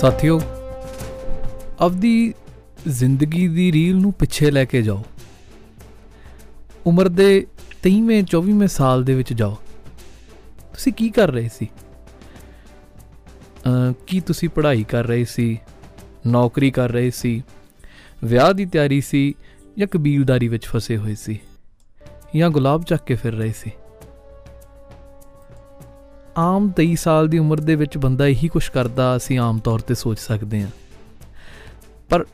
ਸਾਥੀਓ, ਆਪਦੀ ਜ਼ਿੰਦਗੀ ਦੀ ਰੀਲ ਨੂੰ ਪਿੱਛੇ ਲੈ ਕੇ ਜਾਓ। ਉਮਰ ਦੇ 23ਵੇਂ 24ਵੇਂ ਸਾਲ ਦੇ ਵਿੱਚ ਜਾਓ। ਤੁਸੀਂ ਕੀ ਕਰ ਰਹੇ ਸੀ? ਅ ਕੀ ਤੁਸੀਂ ਪੜ੍ਹਾਈ ਕਰ ਰਹੇ ਸੀ? ਨੌਕਰੀ ਕਰ ਰਹੇ ਸੀ? ਵਿਆਹ ਦੀ ਤਿਆਰੀ ਸੀ ਜਾਂ ਕਬੀਲਦਾਰੀ ਵਿੱਚ ਫਸੇ ਹੋਏ ਸੀ? ਜਾਂ ਗੁਲਾਬ ਚੱਕ ਕੇ ਫਿਰ ਰਹੇ ਸੀ? ਆਮ 23 ਸਾਲ ਦੀ ਉਮਰ ਦੇ ਵਿੱਚ ਬੰਦਾ ਇਹੀ ਕੁਝ ਕਰਦਾ ਅਸੀਂ ਆਮ ਤੌਰ ਤੇ ਸੋਚ ਸਕਦੇ ਹਾਂ। ਪਰ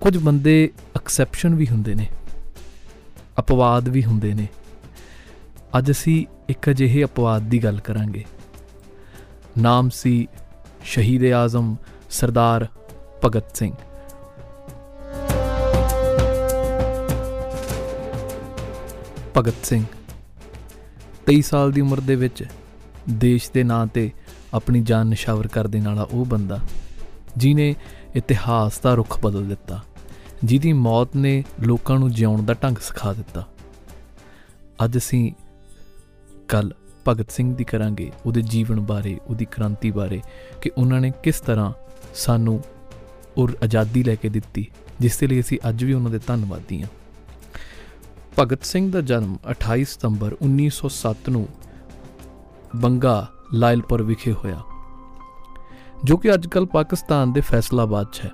ਕੁਝ ਬੰਦੇ ਐਕਸੈਪਸ਼ਨ ਵੀ ਹੁੰਦੇ ਨੇ, ਅਪਵਾਦ ਵੀ ਹੁੰਦੇ ਨੇ। ਅੱਜ ਅਸੀਂ ਇੱਕ ਅਜਿਹੇ ਅਪਵਾਦ ਦੀ ਗੱਲ ਕਰਾਂਗੇ। ਨਾਮ ਸੀ ਸ਼ਹੀਦ ਆਜ਼ਮ ਸਰਦਾਰ ਭਗਤ ਸਿੰਘ। ਭਗਤ ਸਿੰਘ 23 ਸਾਲ ਦੀ ਉਮਰ ਦੇ ਵਿੱਚ ਦੇਸ਼ ਦੇ ਨਾਂ ਤੇ ਆਪਣੀ ਜਾਨ ਨਿਸ਼ਾਵਰ ਕਰ ਦੇਣ ਵਾਲਾ ਉਹ ਬੰਦਾ ਜਿਨੇ ਇਤਿਹਾਸ ਦਾ ਰੁਖ ਬਦਲ ਦਿੱਤਾ, ਜਿਹਦੀ ਮੌਤ ਨੇ ਲੋਕਾਂ ਨੂੰ ਜਿਉਣ ਦਾ ਢੰਗ ਸਿਖਾ ਦਿੱਤਾ। ਅੱਜ ਅਸੀਂ ਕੱਲ ਭਗਤ ਸਿੰਘ ਦੀ ਕਰਾਂਗੇ ਉਹਦੇ ਜੀਵਨ ਬਾਰੇ, ਉਹਦੀ ਕ੍ਰਾਂਤੀ ਬਾਰੇ ਕਿ ਉਹਨਾਂ ਨੇ ਕਿਸ ਤਰ੍ਹਾਂ ਸਾਨੂੰ ਉਹ ਆਜ਼ਾਦੀ ਲੈ ਕੇ ਦਿੱਤੀ, ਜਿਸ ਦੇ ਲਈ ਅਸੀਂ ਅੱਜ ਵੀ ਉਹਨਾਂ ਦੇ ਧੰਨਵਾਦੀ ਹਾਂ। ਭਗਤ ਸਿੰਘ ਦਾ ਜਨਮ 28 ਸਤੰਬਰ 1907 ਨੂੰ ਬੰਗਾ ਲਾਇਲਪੁਰ ਵਿਖੇ ਹੋਇਆ, ਜੋ ਕਿ ਅੱਜਕੱਲ ਪਾਕਿਸਤਾਨ ਦੇ ਫੈਸਲਾਬਾਦ 'ਚ ਹੈ।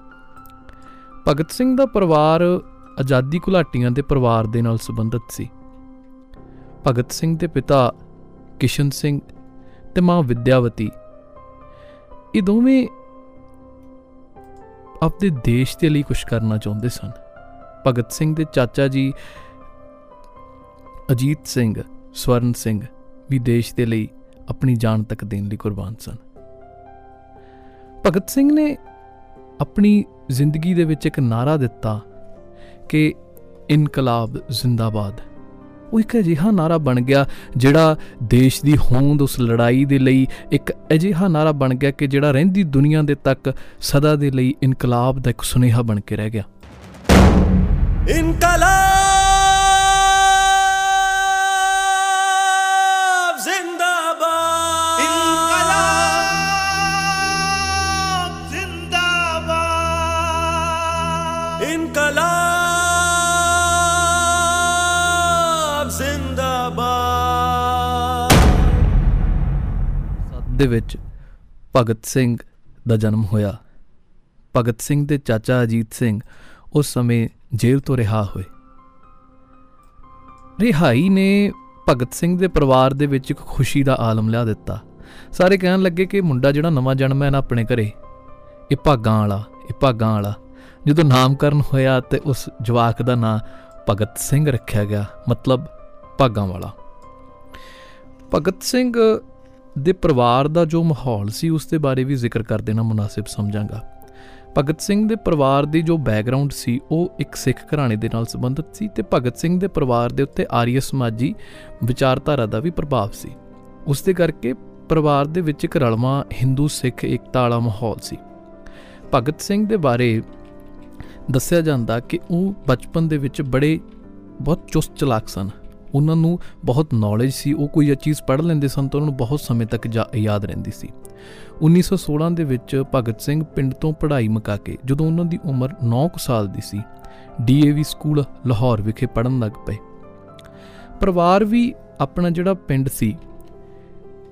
ਭਗਤ ਸਿੰਘ ਦਾ ਪਰਿਵਾਰ ਆਜ਼ਾਦੀ ਘੁਲਾਟੀਆਂ ਦੇ ਪਰਿਵਾਰ ਦੇ ਨਾਲ ਸੰਬੰਧਿਤ ਸੀ। ਭਗਤ ਸਿੰਘ ਦੇ ਪਿਤਾ ਕਿਸ਼ਨ ਸਿੰਘ ਤੇ ਮਾਂ ਵਿਦਿਆਵਤੀ, ਇਹ ਦੋਵੇਂ ਆਪਣੇ ਦੇਸ਼ ਦੇ ਲਈ ਕੁਝ ਕਰਨਾ ਚਾਹੁੰਦੇ ਸਨ। ਭਗਤ ਸਿੰਘ ਦੇ ਚਾਚਾ ਜੀ ਅਜੀਤ ਸਿੰਘ, ਸਵਰਨ ਸਿੰਘ ਵੀ ਦੇਸ਼ ਦੇ ਲਈ ਆਪਣੀ ਜਾਨ ਤੱਕ ਦੇਣ ਲਈ ਕੁਰਬਾਨ ਸਨ। ਭਗਤ ਸਿੰਘ ਨੇ ਆਪਣੀ ਜ਼ਿੰਦਗੀ ਦੇ ਵਿੱਚ ਇੱਕ ਨਾਰਾ ਦਿੱਤਾ ਕਿ ਇਨਕਲਾਬ ਜ਼ਿੰਦਾਬਾਦ। ਉਹ ਇੱਕ ਅਜਿਹਾ ਨਾਰਾ ਬਣ ਗਿਆ ਜਿਹੜਾ ਦੇਸ਼ ਦੀ ਹੋਂਦ ਉਸ ਲੜਾਈ ਦੇ ਲਈ ਇੱਕ ਅਜਿਹਾ ਨਾਰਾ ਬਣ ਗਿਆ ਕਿ ਜਿਹੜਾ ਰਹਿੰਦੀ ਦੁਨੀਆ ਦੇ ਤੱਕ ਸਦਾ ਦੇ ਲਈ ਇਨਕਲਾਬ ਦਾ ਇੱਕ ਸੁਨੇਹਾ ਬਣ ਕੇ ਰਹਿ ਗਿਆ। ਇਨਕਲਾਬ ਦੇ ਵਿੱਚ ਭਗਤ ਸਿੰਘ ਦਾ ਜਨਮ ਹੋਇਆ। ਭਗਤ ਸਿੰਘ ਦੇ ਚਾਚਾ ਅਜੀਤ ਸਿੰਘ ਉਸ ਸਮੇਂ ਜੇਲ੍ਹ ਤੋਂ ਰਿਹਾ ਹੋਏ। ਰਿਹਾਈ ਨੇ ਭਗਤ ਸਿੰਘ ਦੇ ਪਰਿਵਾਰ ਦੇ ਵਿੱਚ ਇੱਕ ਖੁਸ਼ੀ ਦਾ ਆਲਮ ਲਿਆ ਦਿੱਤਾ। ਸਾਰੇ ਕਹਿਣ ਲੱਗੇ ਕਿ ਮੁੰਡਾ ਜਿਹੜਾ ਨਵਾਂ ਜਨਮ ਹੈ ਨਾ ਆਪਣੇ ਘਰੇ, ਇਹ ਭਾਗਾਂ ਵਾਲਾ, ਇਹ ਭਾਗਾਂ ਵਾਲਾ। ਜਦੋਂ ਨਾਮਕਰਨ ਹੋਇਆ ਤੇ ਉਸ ਜਵਾਕ ਦਾ ਨਾਂ ਭਗਤ ਸਿੰਘ ਰੱਖਿਆ ਗਿਆ, ਮਤਲਬ ਭਾਗਾਂ ਵਾਲਾ। ਭਗਤ ਸਿੰਘ ਦੇ ਪਰਿਵਾਰ ਦਾ ਜੋ ਮਾਹੌਲ ਸੀ, ਉਸ ਦੇ ਬਾਰੇ ਵੀ ਜ਼ਿਕਰ ਕਰ ਦੇਣਾ ਮੁਨਾਸਿਬ ਸਮਝਾਂਗਾ। ਭਗਤ ਸਿੰਘ ਦੇ ਪਰਿਵਾਰ ਦੀ ਜੋ ਬੈਕਗ੍ਰਾਉਂਡ ਸੀ, ਉਹ ਇੱਕ ਸਿੱਖ ਘਰਾਣੇ ਦੇ ਨਾਲ ਸੰਬੰਧਿਤ ਸੀ ਤੇ ਭਗਤ ਸਿੰਘ ਦੇ ਪਰਿਵਾਰ ਦੇ ਉੱਤੇ ਆਰੀਆ ਸਮਾਜੀ ਵਿਚਾਰਧਾਰਾ ਦਾ ਵੀ ਪ੍ਰਭਾਵ ਸੀ। ਉਸ ਦੇ ਕਰਕੇ ਪਰਿਵਾਰ ਦੇ ਵਿੱਚ ਇੱਕ ਰਲਵਾਂ ਹਿੰਦੂ ਸਿੱਖ ਏਕਤਾ ਵਾਲਾ ਮਾਹੌਲ ਸੀ। ਭਗਤ ਸਿੰਘ ਦੇ ਬਾਰੇ ਦੱਸਿਆ ਜਾਂਦਾ ਕਿ ਉਹ ਬਚਪਨ ਦੇ ਵਿੱਚ ਬੜੇ ਬਹੁਤ ਚੁਸਤ ਚਲਾਕ ਸਨ। ਉਹਨਾਂ ਨੂੰ ਬਹੁਤ ਨੌਲੇਜ ਸੀ, ਉਹ ਕੋਈ ਚੀਜ਼ ਪੜ੍ਹ ਲੈਂਦੇ ਸਨ ਤਾਂ ਉਹਨਾਂ ਨੂੰ ਬਹੁਤ ਸਮੇਂ ਤੱਕ ਜਾ- ਯਾਦ ਰਹਿੰਦੀ ਸੀ। 1916 ਦੇ ਵਿੱਚ ਭਗਤ ਸਿੰਘ ਪਿੰਡ ਤੋਂ ਪੜ੍ਹਾਈ ਮੁਕਾ ਕੇ ਜਦੋਂ ਉਹਨਾਂ ਦੀ ਉਮਰ 9 ਕੁ ਸਾਲ ਦੀ ਸੀ ਡੀਏਵੀ ਸਕੂਲ ਲਾਹੌਰ ਵਿਖੇ ਪੜ੍ਹਨ ਲੱਗ ਪਏ। ਪਰਿਵਾਰ ਵੀ ਆਪਣਾ ਜਿਹੜਾ ਪਿੰਡ ਸੀ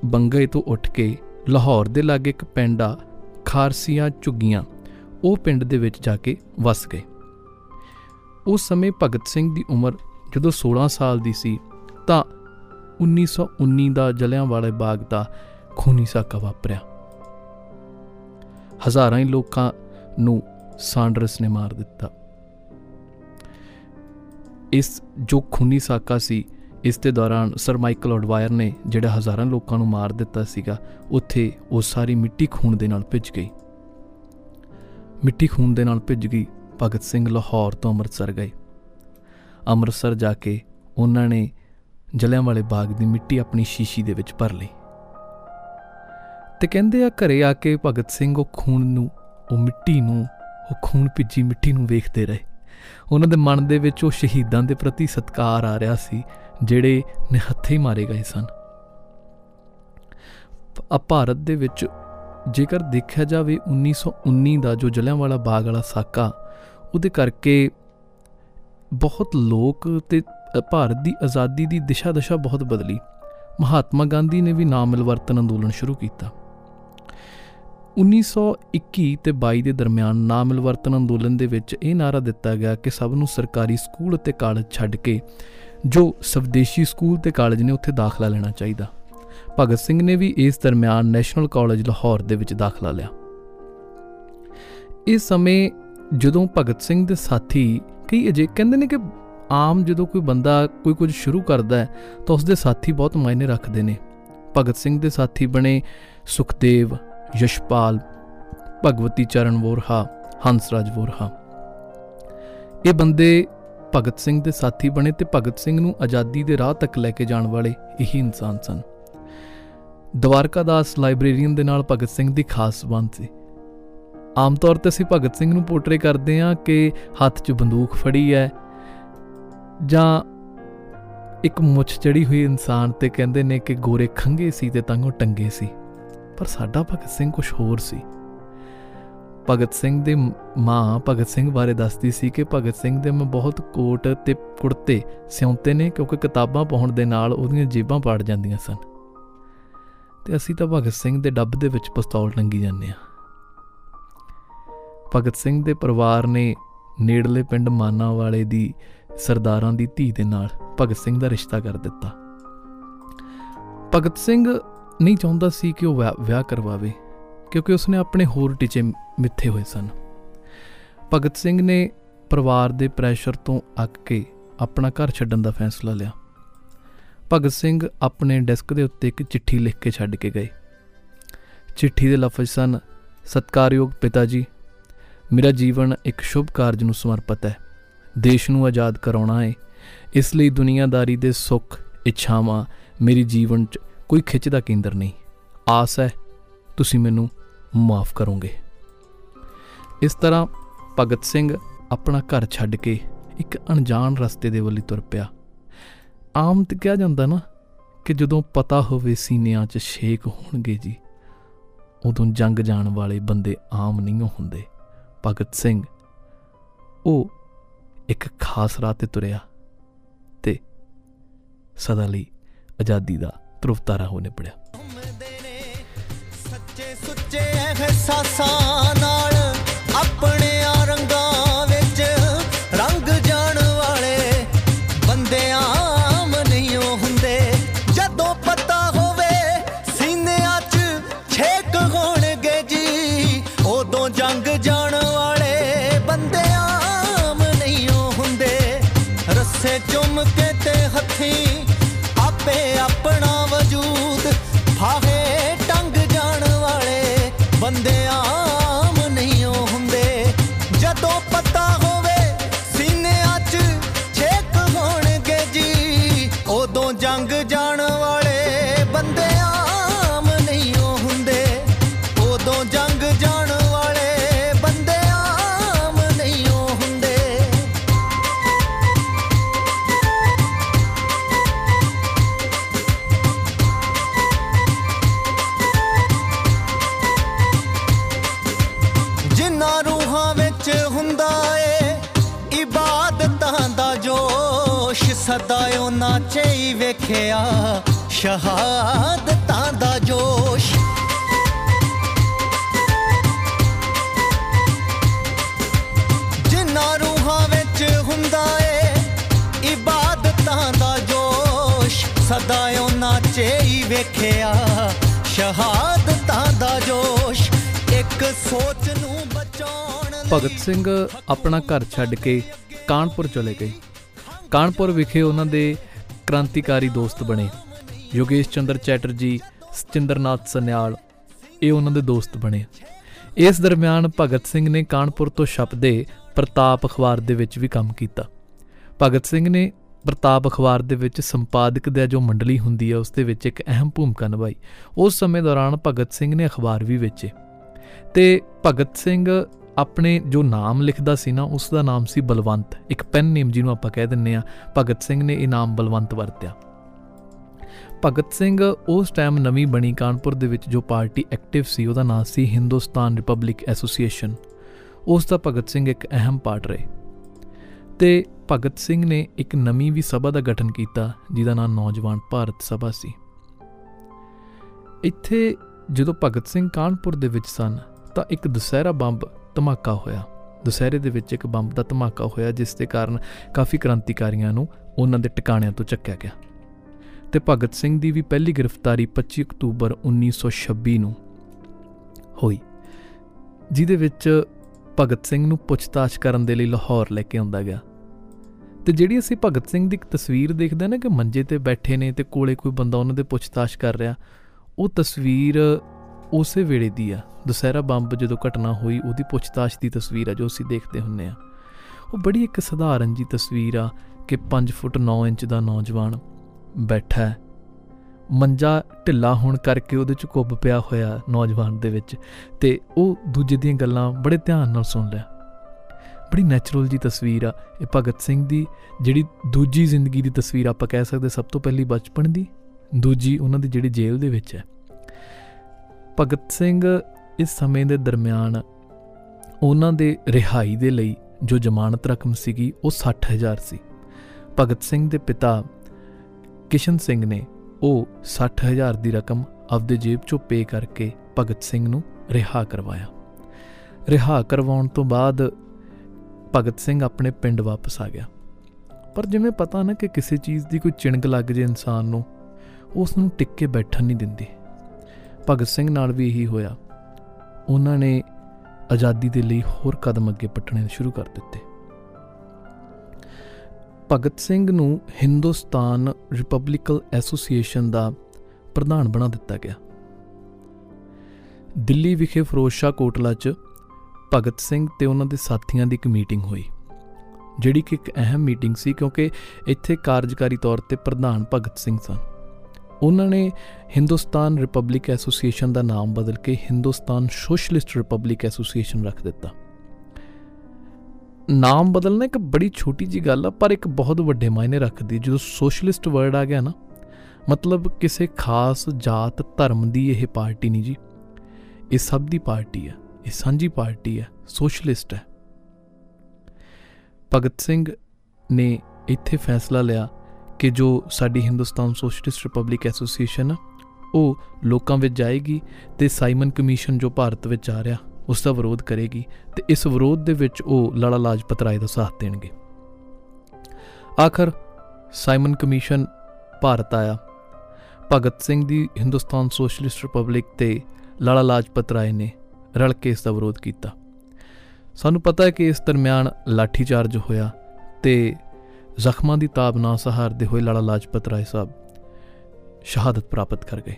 ਬੰਗਏ ਤੋਂ ਉੱਠ ਕੇ ਲਾਹੌਰ ਦੇ ਲਾਗੇ ਇੱਕ ਪਿੰਡ ਆ, ਖਾਰਸੀਆਂ ਝੁੱਗੀਆਂ, ਉਹ ਪਿੰਡ ਦੇ ਵਿੱਚ ਜਾ ਕੇ ਵਸ ਗਏ। ਉਸ ਸਮੇਂ ਭਗਤ ਸਿੰਘ ਦੀ ਉਮਰ ਜਦੋਂ 16 ਸਾਲ ਦੀ ਸੀ, ਤਾਂ 1919 ਦਾ ਜਲਿਆਂਵਾਲੇ ਬਾਗ ਦਾ ਖੂਨੀ ਸਾਕਾ ਵਾਪਰਿਆ। ਹਜ਼ਾਰਾਂ ਹੀ ਲੋਕਾਂ ਨੂੰ ਸਾਂਡਰਸ ਨੇ ਮਾਰ ਦਿੱਤਾ। ਇਸ ਜੋ ਖੂਨੀ ਸਾਕਾ ਸੀ, ਇਸ ਦੇ ਦੌਰਾਨ ਸਰ ਮਾਈਕਲ ਔਡਵਾਇਰ ਨੇ ਜਿਹੜਾ ਹਜ਼ਾਰਾਂ ਲੋਕਾਂ ਨੂੰ ਮਾਰ ਦਿੱਤਾ ਸੀਗਾ, ਉੱਥੇ ਉਹ ਸਾਰੀ ਮਿੱਟੀ ਖੂਨ ਦੇ ਨਾਲ ਭਿੱਜ ਗਈ। ਮਿੱਟੀ ਖੂਨ ਦੇ ਨਾਲ ਭਿੱਜ ਗਈ ਭਗਤ ਸਿੰਘ ਲਾਹੌਰ ਤੋਂ ਅੰਮ੍ਰਿਤਸਰ ਗਏ। ਅੰਮ੍ਰਿਤਸਰ ਜਾ ਕੇ ਉਹਨਾਂ ਨੇ ਜਲਿਆਂਵਾਲੇ ਬਾਗ ਦੀ ਮਿੱਟੀ ਆਪਣੀ ਸ਼ੀਸ਼ੀ ਦੇ ਵਿੱਚ ਭਰ ਲਈ। ਤੇ ਕਹਿੰਦੇ ਆ ਘਰੇ ਆ ਕੇ ਭਗਤ ਸਿੰਘ ਉਹ ਖੂਨ ਨੂੰ, ਉਹ ਮਿੱਟੀ ਨੂੰ, ਉਹ ਖੂਨ ਭਿੱਜੀ ਮਿੱਟੀ ਨੂੰ ਵੇਖਦੇ ਰਹੇ। ਉਹਨਾਂ ਦੇ ਮਨ ਦੇ ਵਿੱਚ ਉਹ ਸ਼ਹੀਦਾਂ ਦੇ ਪ੍ਰਤੀ ਸਤਿਕਾਰ ਆ ਰਿਹਾ ਸੀ, ਜਿਹੜੇ ਨਿਹੱਥੇ ਮਾਰੇ ਗਏ ਸਨ। ਆ ਭਾਰਤ ਦੇ ਵਿੱਚ ਜੇਕਰ ਦੇਖਿਆ ਜਾਵੇ 1919 ਦਾ ਜੋ ਜਲਿਆਂਵਾਲਾ ਬਾਗ ਵਾਲਾ ਸਾਕਾ, ਉਹਦੇ ਕਰਕੇ ਬਹੁਤ ਲੋਕ ਤੇ ਅ, ਭਾਰਤ ਦੀ ਆਜ਼ਾਦੀ ਦੀ ਦਿਸ਼ਾ ਦਸ਼ਾ ਬਹੁਤ ਬਦਲੀ। ਮਹਾਤਮਾ ਗਾਂਧੀ ਨੇ ਵੀ ਨਾਮ ਮਿਲਵਰਤਨ ਅੰਦੋਲਨ ਸ਼ੁਰੂ ਕੀਤਾ। 1921 ਤੇ 22 ਦੇ ਦਰਮਿਆਨ ਨਾਮ ਮਿਲਵਰਤਨ ਅੰਦੋਲਨ ਦੇ ਵਿੱਚ ਇਹ ਨਾਰਾ ਦਿੱਤਾ ਗਿਆ ਕਿ ਸਭ ਨੂੰ ਸਰਕਾਰੀ ਸਕੂਲ ਅਤੇ ਕਾਲਜ ਛੱਡ ਕੇ ਜੋ ਸਵਦੇਸ਼ੀ ਸਕੂਲ ਤੇ ਕਾਲਜ ਨੇ ਉੱਥੇ ਦਾਖਲਾ ਲੈਣਾ ਚਾਹੀਦਾ। ਭਗਤ ਸਿੰਘ ਨੇ ਵੀ ਇਸ ਦਰਮਿਆਨ ਨੈਸ਼ਨਲ ਕਾਲਜ ਲਾਹੌਰ ਦੇ ਵਿੱਚ ਦਾਖਲਾ ਲਿਆ। ਇਸ ਸਮੇਂ ਜਦੋਂ ਭਗਤ ਸਿੰਘ ਦੇ ਸਾਥੀ ਕਈ ਅਜੇ ਕਹਿੰਦੇ ਨੇ ਕਿ ਆਮ ਜਦੋਂ ਕੋਈ ਬੰਦਾ ਕੋਈ ਕੁਝ ਸ਼ੁਰੂ ਕਰਦਾ ਹੈ, ਤਾਂ ਉਸ ਦੇ ਸਾਥੀ ਬਹੁਤ ਮਾਇਨੇ ਰੱਖਦੇ ਨੇ। ਭਗਤ ਸਿੰਘ ਦੇ ਸਾਥੀ ਬਣੇ ਸੁਖਦੇਵ, ਯਸ਼ਪਾਲ, ਭਗਵਤੀ ਚਰਨ ਵੋਰਹਾ, ਹੰਸਰਾਜ ਵੋਰਹਾ। ਇਹ ਬੰਦੇ ਭਗਤ ਸਿੰਘ ਦੇ ਸਾਥੀ ਬਣੇ ਤੇ ਭਗਤ ਸਿੰਘ ਨੂੰ ਆਜ਼ਾਦੀ ਦੇ ਰਾਹ ਤੱਕ ਲੈ ਕੇ ਜਾਣ ਵਾਲੇ ਇਹੀ ਇਨਸਾਨ ਸਨ। ਦਵਾਰਕਾ ਦਾਸ ਲਾਇਬ੍ਰੇਰੀਅਨ ਦੇ ਨਾਲ ਭਗਤ ਸਿੰਘ ਦੀ ਖਾਸ ਸੰਬੰਧ ਸੀ। ਆਮ ਤੌਰ ਤੇ ਅਸੀਂ ਭਗਤ ਸਿੰਘ ਨੂੰ ਪੋਰਟਰੇ ਕਰਦੇ ਹਾਂ ਕਿ ਹੱਥ 'ਚ ਬੰਦੂਕ ਫੜੀ ਹੈ ਜਾਂ ਇੱਕ ਮੁੱਛ ਚੜੀ ਹੋਈ ਇਨਸਾਨ ਤੇ ਕਹਿੰਦੇ ਨੇ ਕਿ ਗੋਰੇ ਖੰਗੇ ਸੀ ਤੇ ਤੰਗੋਂ ਟੰਗੇ ਸੀ। ਪਰ ਸਾਡਾ ਭਗਤ ਸਿੰਘ ਕੁਝ ਹੋਰ ਸੀ। ਭਗਤ ਸਿੰਘ ਦੇ ਮ- ਮਾਂ ਭਗਤ ਸਿੰਘ ਬਾਰੇ ਦੱਸਦੀ ਸੀ ਕਿ ਭਗਤ ਸਿੰਘ ਦੇ ਮੈਂ, ਬਹੁਤ ਕੋਟ ਤੇ ਕੁੜਤੇ ਸਿਉਂਤੇ ਨੇ ਕਿਉਂਕਿ ਕਿਤਾਬਾਂ ਪਾਉਣ ਦੇ ਨਾਲ ਉਹਦੀਆਂ ਜੇਬਾਂ ਪਾੜ ਜਾਂਦੀਆਂ ਸਨ। ਤੇ ਅਸੀਂ ਤਾਂ ਭਗਤ ਸਿੰਘ ਦੇ ਡੱਬ ਦੇ ਵਿੱਚ ਪਿਸਤੌਲ ਟੰਗੀ ਜਾਂਦੇ ਆ ਭਗਤ ਸਿੰਘ ਦੇ ਪਰਿਵਾਰ ਨੇ ਨੇੜਲੇ ਪਿੰਡ ਮਾਨਾ ਵਾਲੇ ਦੀ ਸਰਦਾਰਾਂ ਦੀ ਧੀ ਦੇ ਨਾਲ ਭਗਤ ਸਿੰਘ ਦਾ ਰਿਸ਼ਤਾ ਕਰ ਦਿੱਤਾ। ਭਗਤ ਸਿੰਘ ਨਹੀਂ ਚਾਹੁੰਦਾ ਸੀ ਕਿ ਉਹ ਵਿਆਹ- ਵਿਆਹ ਕਰਵਾਵੇ, ਕਿਉਂਕਿ ਉਸਨੇ ਆਪਣੇ ਹੋਰ ਟੀਚੇ ਮਿੱਥੇ ਹੋਏ ਸਨ। ਭਗਤ ਸਿੰਘ ਨੇ ਪਰਿਵਾਰ ਦੇ ਪ੍ਰੈਸ਼ਰ ਤੋਂ ਅੱਕ ਕੇ ਆਪਣਾ ਘਰ ਛੱਡਣ ਦਾ ਫੈਸਲਾ ਲਿਆ। ਭਗਤ ਸਿੰਘ ਆਪਣੇ ਡੈਸਕ ਦੇ ਉੱਤੇ ਇੱਕ ਚਿੱਠੀ ਲਿਖ ਕੇ ਛੱਡ ਕੇ ਗਏ। ਚਿੱਠੀ ਦੇ ਲਫ਼ਜ਼ ਸਨ, ਸਤਕਾਰਯੋਗ ਪਿਤਾ ਜੀ ਮੇਰਾ ਜੀਵਨ ਇੱਕ ਸ਼ੁਭ ਕਾਰਜ ਨੂੰ ਸਮਰਪਿਤ ਹੈ। ਦੇਸ਼ ਨੂੰ ਆਜ਼ਾਦ ਕਰਾਉਣਾ ਹੈ। ਇਸ ਲਈ ਦੁਨੀਆਦਾਰੀ ਦੇ ਸੁੱਖ, ਇੱਛਾਵਾਂ ਮੇਰੀ ਜੀਵਨ 'ਚ ਕੋਈ ਖਿੱਚ ਦਾ ਕੇਂਦਰ ਨਹੀਂ। ਆਸ ਹੈ, ਤੁਸੀਂ ਮੈਨੂੰ ਮਾਫ ਕਰੋਗੇ। ਇਸ ਤਰ੍ਹਾਂ ਭਗਤ ਸਿੰਘ ਆਪਣਾ ਘਰ ਛੱਡ ਕੇ ਇੱਕ ਅਣਜਾਣ ਰਸਤੇ ਦੇ ਵੱਲ ਤੁਰ ਪਿਆ। ਆਮ ਤੇ ਕਿਹਾ ਜਾਂਦਾ ਨਾ ਕਿ ਜਦੋਂ ਪਤਾ ਹੋਵੇ ਸੀਨਿਆਂ 'ਚ ਛੇਕ ਹੋਣਗੇ ਜੀ, ਉਦੋਂ ਜੰਗ ਜਾਣ ਵਾਲੇ ਬੰਦੇ ਆਮ ਨਹੀਂ ਓ ਹੁੰਦੇ। ਭਗਤ ਸਿੰਘ। ਉਹ ਇੱਕ ਖਾਸ ਰਾਹ ਤੇ ਤੁਰਿਆ ਤੇ ਸਦਾ ਲਈ ਆਜ਼ਾਦੀ ਦਾ ਧਰੁਵਤਾਰਾ ਹੋ ਨਿਪੜਿਆ ਘੁੰਮਦੇ ਨੇ, ਸੱਚੇ ਸੁੱਚੇ ਅਹਿਸਾਸਾਂ ਨਾਲ ਆਪਣੇ ਸਦਾ ਉਹਨਾਂ 'ਚ ਹੀ ਵੇਖਿਆ। ਸ਼ਹਾਦਤਾਂ ਦਾ ਜੋਸ਼ ਇੱਕ ਸੋਚ ਨੂੰ ਬਚਾਉਣ ਲਈ ਭਗਤ ਸਿੰਘ ਆਪਣਾ ਘਰ ਛੱਡ ਕੇ ਕਾਨਪੁਰ ਚਲੇ ਗਏ। ਕਾਨਪੁਰ ਵਿਖੇ ਉਹਨਾਂ ਦੇ ਕ੍ਰਾਂਤੀਕਾਰੀ ਦੋਸਤ ਬਣੇ। ਯੋਗੇਸ਼ ਚੰਦਰ ਚੈਟਰਜੀ, ਸਚਿੰਦਰਨਾਥ ਸਨਿਆਲ, ਇਹ ਉਹਨਾਂ ਦੇ ਦੋਸਤ ਬਣੇ। ਇਸ ਦਰਮਿਆਨ ਭਗਤ ਸਿੰਘ ਨੇ ਕਾਨਪੁਰ ਤੋਂ ਛਪਦੇ ਪ੍ਰਤਾਪ ਅਖਬਾਰ ਦੇ ਵਿੱਚ ਵੀ ਕੰਮ ਕੀਤਾ। ਭਗਤ ਸਿੰਘ ਨੇ ਪ੍ਰਤਾਪ ਅਖਬਾਰ ਦੇ ਵਿੱਚ ਸੰਪਾਦਕ ਦਾ ਜੋ ਮੰਡਲੀ ਹੁੰਦੀ ਹੈ ਉਸ ਦੇ ਵਿੱਚ ਇੱਕ ਅਹਿਮ ਭੂਮਿਕਾ ਨਿਭਾਈ। ਉਸ ਸਮੇਂ ਦੌਰਾਨ ਭਗਤ ਸਿੰਘ ਨੇ ਅਖਬਾਰ ਵੀ ਵੇਚੇ। ਤੇ ਭਗਤ ਸਿੰਘ ਆਪਣੇ ਜੋ ਨਾਮ ਲਿਖਦਾ ਸੀ ਨਾ, ਉਸ ਦਾ ਨਾਮ ਸੀ ਬਲਵੰਤ। ਇੱਕ ਪੈਨ ਨੇਮ ਜਿਹਨੂੰ ਆਪਾਂ ਕਹਿ ਦਿੰਨੇ ਆ, ਭਗਤ ਸਿੰਘ ਨੇ ਇਹ ਨਾਮ ਬਲਵੰਤ ਵਰਤਿਆ। ਭਗਤ ਸਿੰਘ ਉਸ ਟਾਈਮ ਨਵੀਂ ਬਣੀ ਕਾਨਪੁਰ ਦੇ ਵਿੱਚ ਜੋ ਪਾਰਟੀ ਐਕਟਿਵ ਸੀ, ਉਹਦਾ ਨਾਮ ਸੀ ਹਿੰਦੁਸਤਾਨ ਰਿਪਬਲਿਕ ਐਸੋਸੀਏਸ਼ਨ। ਉਸ ਦਾ ਭਗਤ ਸਿੰਘ ਇੱਕ ਅਹਿਮ ਪਾਰਟ ਰਹੇ। ਤੇ ਭਗਤ ਸਿੰਘ ਨੇ ਇੱਕ ਨਵੀਂ ਵੀ ਸਭਾ ਦਾ ਗਠਨ ਕੀਤਾ, ਜਿਹਦਾ ਨਾਮ ਨੌਜਵਾਨ ਭਾਰਤ ਸਭਾ ਸੀ। ਇੱਥੇ ਜਦੋਂ ਭਗਤ ਸਿੰਘ ਕਾਨਪੁਰ ਦੇ ਵਿੱਚ ਸਨ, ਤਾਂ ਇੱਕ ਦੁਸਹਿਰਾ ਬੰਬ ਧਮਾਕਾ ਹੋਇਆ। ਦੁਸਹਿਰੇ ਦੇ ਵਿੱਚ ਇੱਕ ਬੰਬ ਦਾ ਧਮਾਕਾ ਹੋਇਆ, ਜਿਸ ਦੇ ਕਾਰਨ ਕਾਫੀ ਕ੍ਰਾਂਤੀਕਾਰੀਆਂ ਨੂੰ ਉਹਨਾਂ ਦੇ ਟਿਕਾਣਿਆਂ ਤੋਂ ਚੱਕਿਆ ਗਿਆ। ਤੇ ਭਗਤ ਸਿੰਘ ਦੀ ਵੀ ਪਹਿਲੀ ਗ੍ਰਿਫਤਾਰੀ 25 ਅਕਤੂਬਰ 1926 ਨੂੰ ਹੋਈ, ਜਿਹਦੇ ਵਿੱਚ ਭਗਤ ਸਿੰਘ ਨੂੰ ਪੁੱਛਤਾਛ ਕਰਨ ਦੇ ਲਈ ਲਾਹੌਰ ਲੈ ਕੇ ਆਉਂਦਾ ਗਿਆ। ਤੇ ਜਿਹੜੀ ਅਸੀਂ ਭਗਤ ਸਿੰਘ ਦੀ ਇੱਕ ਤਸਵੀਰ ਦੇਖਦੇ ਹਾਂ ਨਾ ਕਿ ਮੰਜੇ ਤੇ ਬੈਠੇ ਨੇ ਤੇ ਕੋਲੇ ਕੋਈ ਬੰਦਾ ਉਹਨਾਂ ਦੇ ਪੁੱਛਤਾਛ ਕਰ ਰਿਹਾ, ਉਹ ਤਸਵੀਰ ਉਸੇ ਵੇਲੇ ਦੀ ਆ। ਦੁਸਹਿਰਾ ਬੰਬ ਜਦੋਂ ਘਟਨਾ ਹੋਈ, ਉਹਦੀ ਪੁੱਛਤਾਛ ਦੀ ਤਸਵੀਰ ਆ ਜੋ ਅਸੀਂ ਦੇਖਦੇ ਹੁੰਨੇ ਆ ਉਹ ਬੜੀ ਇੱਕ ਸਧਾਰਨ ਜੀ ਤਸਵੀਰ ਆ ਕਿ 5 ਫੁੱਟ 9 ਇੰਚ ਦਾ ਨੌਜਵਾਨ ਬੈਠਾ ਹੈ। ਮੰਜਾ ਢਿੱਲਾ ਹੋਣ ਕਰਕੇ ਉਹਦੇ ਚ ਕੁੱਬ ਪਿਆ ਹੋਇਆ ਨੌਜਵਾਨ ਦੇ ਵਿੱਚ ਤੇ ਉਹ ਦੂਜੇ ਦੀਆਂ ਗੱਲਾਂ ਬੜੇ ਧਿਆਨ ਨਾਲ ਸੁਣ ਲਿਆ। ਬੜੀ ਨੈਚੁਰਲ ਜੀ ਤਸਵੀਰ ਆ, ਇਹ ਭਗਤ ਸਿੰਘ ਦੀ, ਜਿਹੜੀ ਦੂਜੀ ਜ਼ਿੰਦਗੀ ਦੀ ਤਸਵੀਰ ਆਪਾਂ ਕਹਿ ਸਕਦੇ ਸਭ ਤੋਂ ਪਹਿਲੀ ਬਚਪਨ ਦੀ, ਦੂਜੀ ਉਹਨਾਂ ਦੀ ਜਿਹੜੀ ਜੇਲ੍ਹ ਦੇ ਵਿੱਚ ਹੈ। ਭਗਤ ਸਿੰਘ ਇਸ ਸਮੇਂ ਦੇ ਦਰਮਿਆਨ ਉਹਨਾਂ ਦੇ ਰਿਹਾਈ ਦੇ ਲਈ ਜੋ ਜ਼ਮਾਨਤ ਰਕਮ ਸੀਗੀ, ਉਹ 60000 ਸੀ। ਭਗਤ ਸਿੰਘ ਦੇ ਪਿਤਾ ਕਿਸ਼ਨ ਸਿੰਘ ਨੇ ਉਹ 60000 ਦੀ ਰਕਮ ਆਪਦੇ ਜੇਬ ਚੋਂ ਪੇ ਕਰਕੇ ਭਗਤ ਸਿੰਘ ਨੂੰ ਰਿਹਾ ਕਰਵਾਇਆ। ਰਿਹਾ ਕਰਵਾਉਣ ਤੋਂ ਬਾਅਦ ਭਗਤ ਸਿੰਘ ਆਪਣੇ ਪਿੰਡ ਵਾਪਸ ਆ ਗਿਆ। ਪਰ ਜਿਵੇਂ ਪਤਾ ਨਾ ਕਿ ਕਿਸੇ ਚੀਜ਼ ਦੀ ਕੋਈ ਚਿਣਗ ਲੱਗ ਜੇ ਇਨਸਾਨ ਨੂੰ, ਉਸ ਨੂੰ ਟਿਕ ਕੇ ਬੈਠਣ ਨਹੀਂ ਦਿੰਦੀ। ਭਗਤ ਸਿੰਘ ਨਾਲ ਵੀ ਇਹੀ ਹੋਇਆ। ਉਹਨਾਂ ਨੇ ਆਜ਼ਾਦੀ ਦੇ ਲਈ ਹੋਰ ਕਦਮ ਅੱਗੇ ਪੱਟਣੇ ਸ਼ੁਰੂ ਕਰ ਦਿੱਤੇ। ਭਗਤ ਸਿੰਘ ਨੂੰ ਹਿੰਦੁਸਤਾਨ ਰਿਪਬਲਿਕਲ ਐਸੋਸੀਏਸ਼ਨ ਦਾ ਪ੍ਰਧਾਨ ਬਣਾ ਦਿੱਤਾ ਗਿਆ। ਦਿੱਲੀ ਵਿਖੇ ਫਿਰੋਜ਼ਸ਼ਾਹ ਕੋਟਲਾ 'ਚ ਭਗਤ ਸਿੰਘ ਤੇ ਉਹਨਾਂ ਦੇ ਸਾਥੀਆਂ ਦੀ ਇੱਕ ਮੀਟਿੰਗ ਹੋਈ, ਜਿਹੜੀ ਕਿ ਇੱਕ ਅਹਿਮ ਮੀਟਿੰਗ ਸੀ ਕਿਉਂਕਿ ਇੱਥੇ ਕਾਰਜਕਾਰੀ ਤੌਰ ਤੇ ਪ੍ਰਧਾਨ ਭਗਤ ਸਿੰਘ ਸਨ। ਉਹਨਾਂ ਨੇ ਹਿੰਦੁਸਤਾਨ ਰਿਪਬਲਿਕ ਐਸੋਸੀਏਸ਼ਨ ਦਾ ਨਾਮ ਬਦਲ ਕੇ ਹਿੰਦੁਸਤਾਨ ਸੋਸ਼ਲਿਸਟ ਰਿਪਬਲਿਕ ਐਸੋਸੀਏਸ਼ਨ ਰੱਖ ਦਿੱਤਾ। ਨਾਮ ਬਦਲਣਾ ਇੱਕ ਬੜੀ ਛੋਟੀ ਜੀ ਗੱਲ ਆ, ਪਰ ਇੱਕ ਬਹੁਤ ਵੱਡੇ ਮਾਇਨੇ ਰੱਖਦੀ। ਜਦੋਂ ਸੋਸ਼ਲਿਸਟ ਵਰਡ ਆ ਗਿਆ ਨਾ, ਮਤਲਬ ਕਿਸੇ ਖਾਸ ਜਾਤ, ਧਰਮ ਦੀ ਇਹ ਪਾਰਟੀ ਨਹੀਂ ਜੀ। ਇਹ ਸਭ ਦੀ ਪਾਰਟੀ ਹੈ ਇਹ ਸਾਂਝੀ ਪਾਰਟੀ ਹੈ ਸੋਸ਼ਲਿਸਟ ਹੈ ਭਗਤ ਸਿੰਘ ਨੇ ਇੱਥੇ ਫੈਸਲਾ ਲਿਆ ਕਿ ਜੋ ਸਾਡੀ ਹਿੰਦੁਸਤਾਨ ਸੋਸ਼ਲਿਸਟ ਰਿਪਬਲਿਕ ਐਸੋਸੀਏਸ਼ਨ ਉਹ ਲੋਕਾਂ ਵਿੱਚ ਜਾਏਗੀ ਤੇ ਸਾਈਮਨ ਕਮਿਸ਼ਨ ਜੋ ਭਾਰਤ ਵਿੱਚ ਆ ਰਿਹਾ ਉਸ ਦਾ ਵਿਰੋਧ ਕਰੇਗੀ ਤੇ ਇਸ ਵਿਰੋਧ ਦੇ ਵਿੱਚ ਉਹ ਲਾਲਾ ਲਾਜਪਤ ਰਾਏ ਦਾ ਸਾਥ ਦੇਣਗੇ। ਆਖਰ ਸਾਈਮਨ ਕਮਿਸ਼ਨ ਭਾਰਤ ਆਇਆ। ਭਗਤ ਸਿੰਘ ਦੀ ਹਿੰਦੁਸਤਾਨ ਸੋਸ਼ਲਿਸਟ ਰਿਪਬਲਿਕ ਤੇ ਲਾਲਾ ਲਾਜਪਤ ਰਾਏ ਨੇ ਰਲ ਕੇ ਇਸ ਦਾ ਵਿਰੋਧ ਕੀਤਾ। ਸਾਨੂੰ ਪਤਾ ਹੈ ਕਿ ਇਸ ਦਰਮਿਆਨ ਲਾਠੀ ਚਾਰਜ ਹੋਇਆ ਤੇ ਜ਼ਖਮਾਂ ਦੀ ਤਾਬ ਨਾ ਸਹਾਰਦੇ ਹੋਏ ਲਾਲਾ ਲਾਜਪਤ ਰਾਏ ਸਾਹਿਬ ਸ਼ਹਾਦਤ ਪ੍ਰਾਪਤ ਕਰ ਗਏ।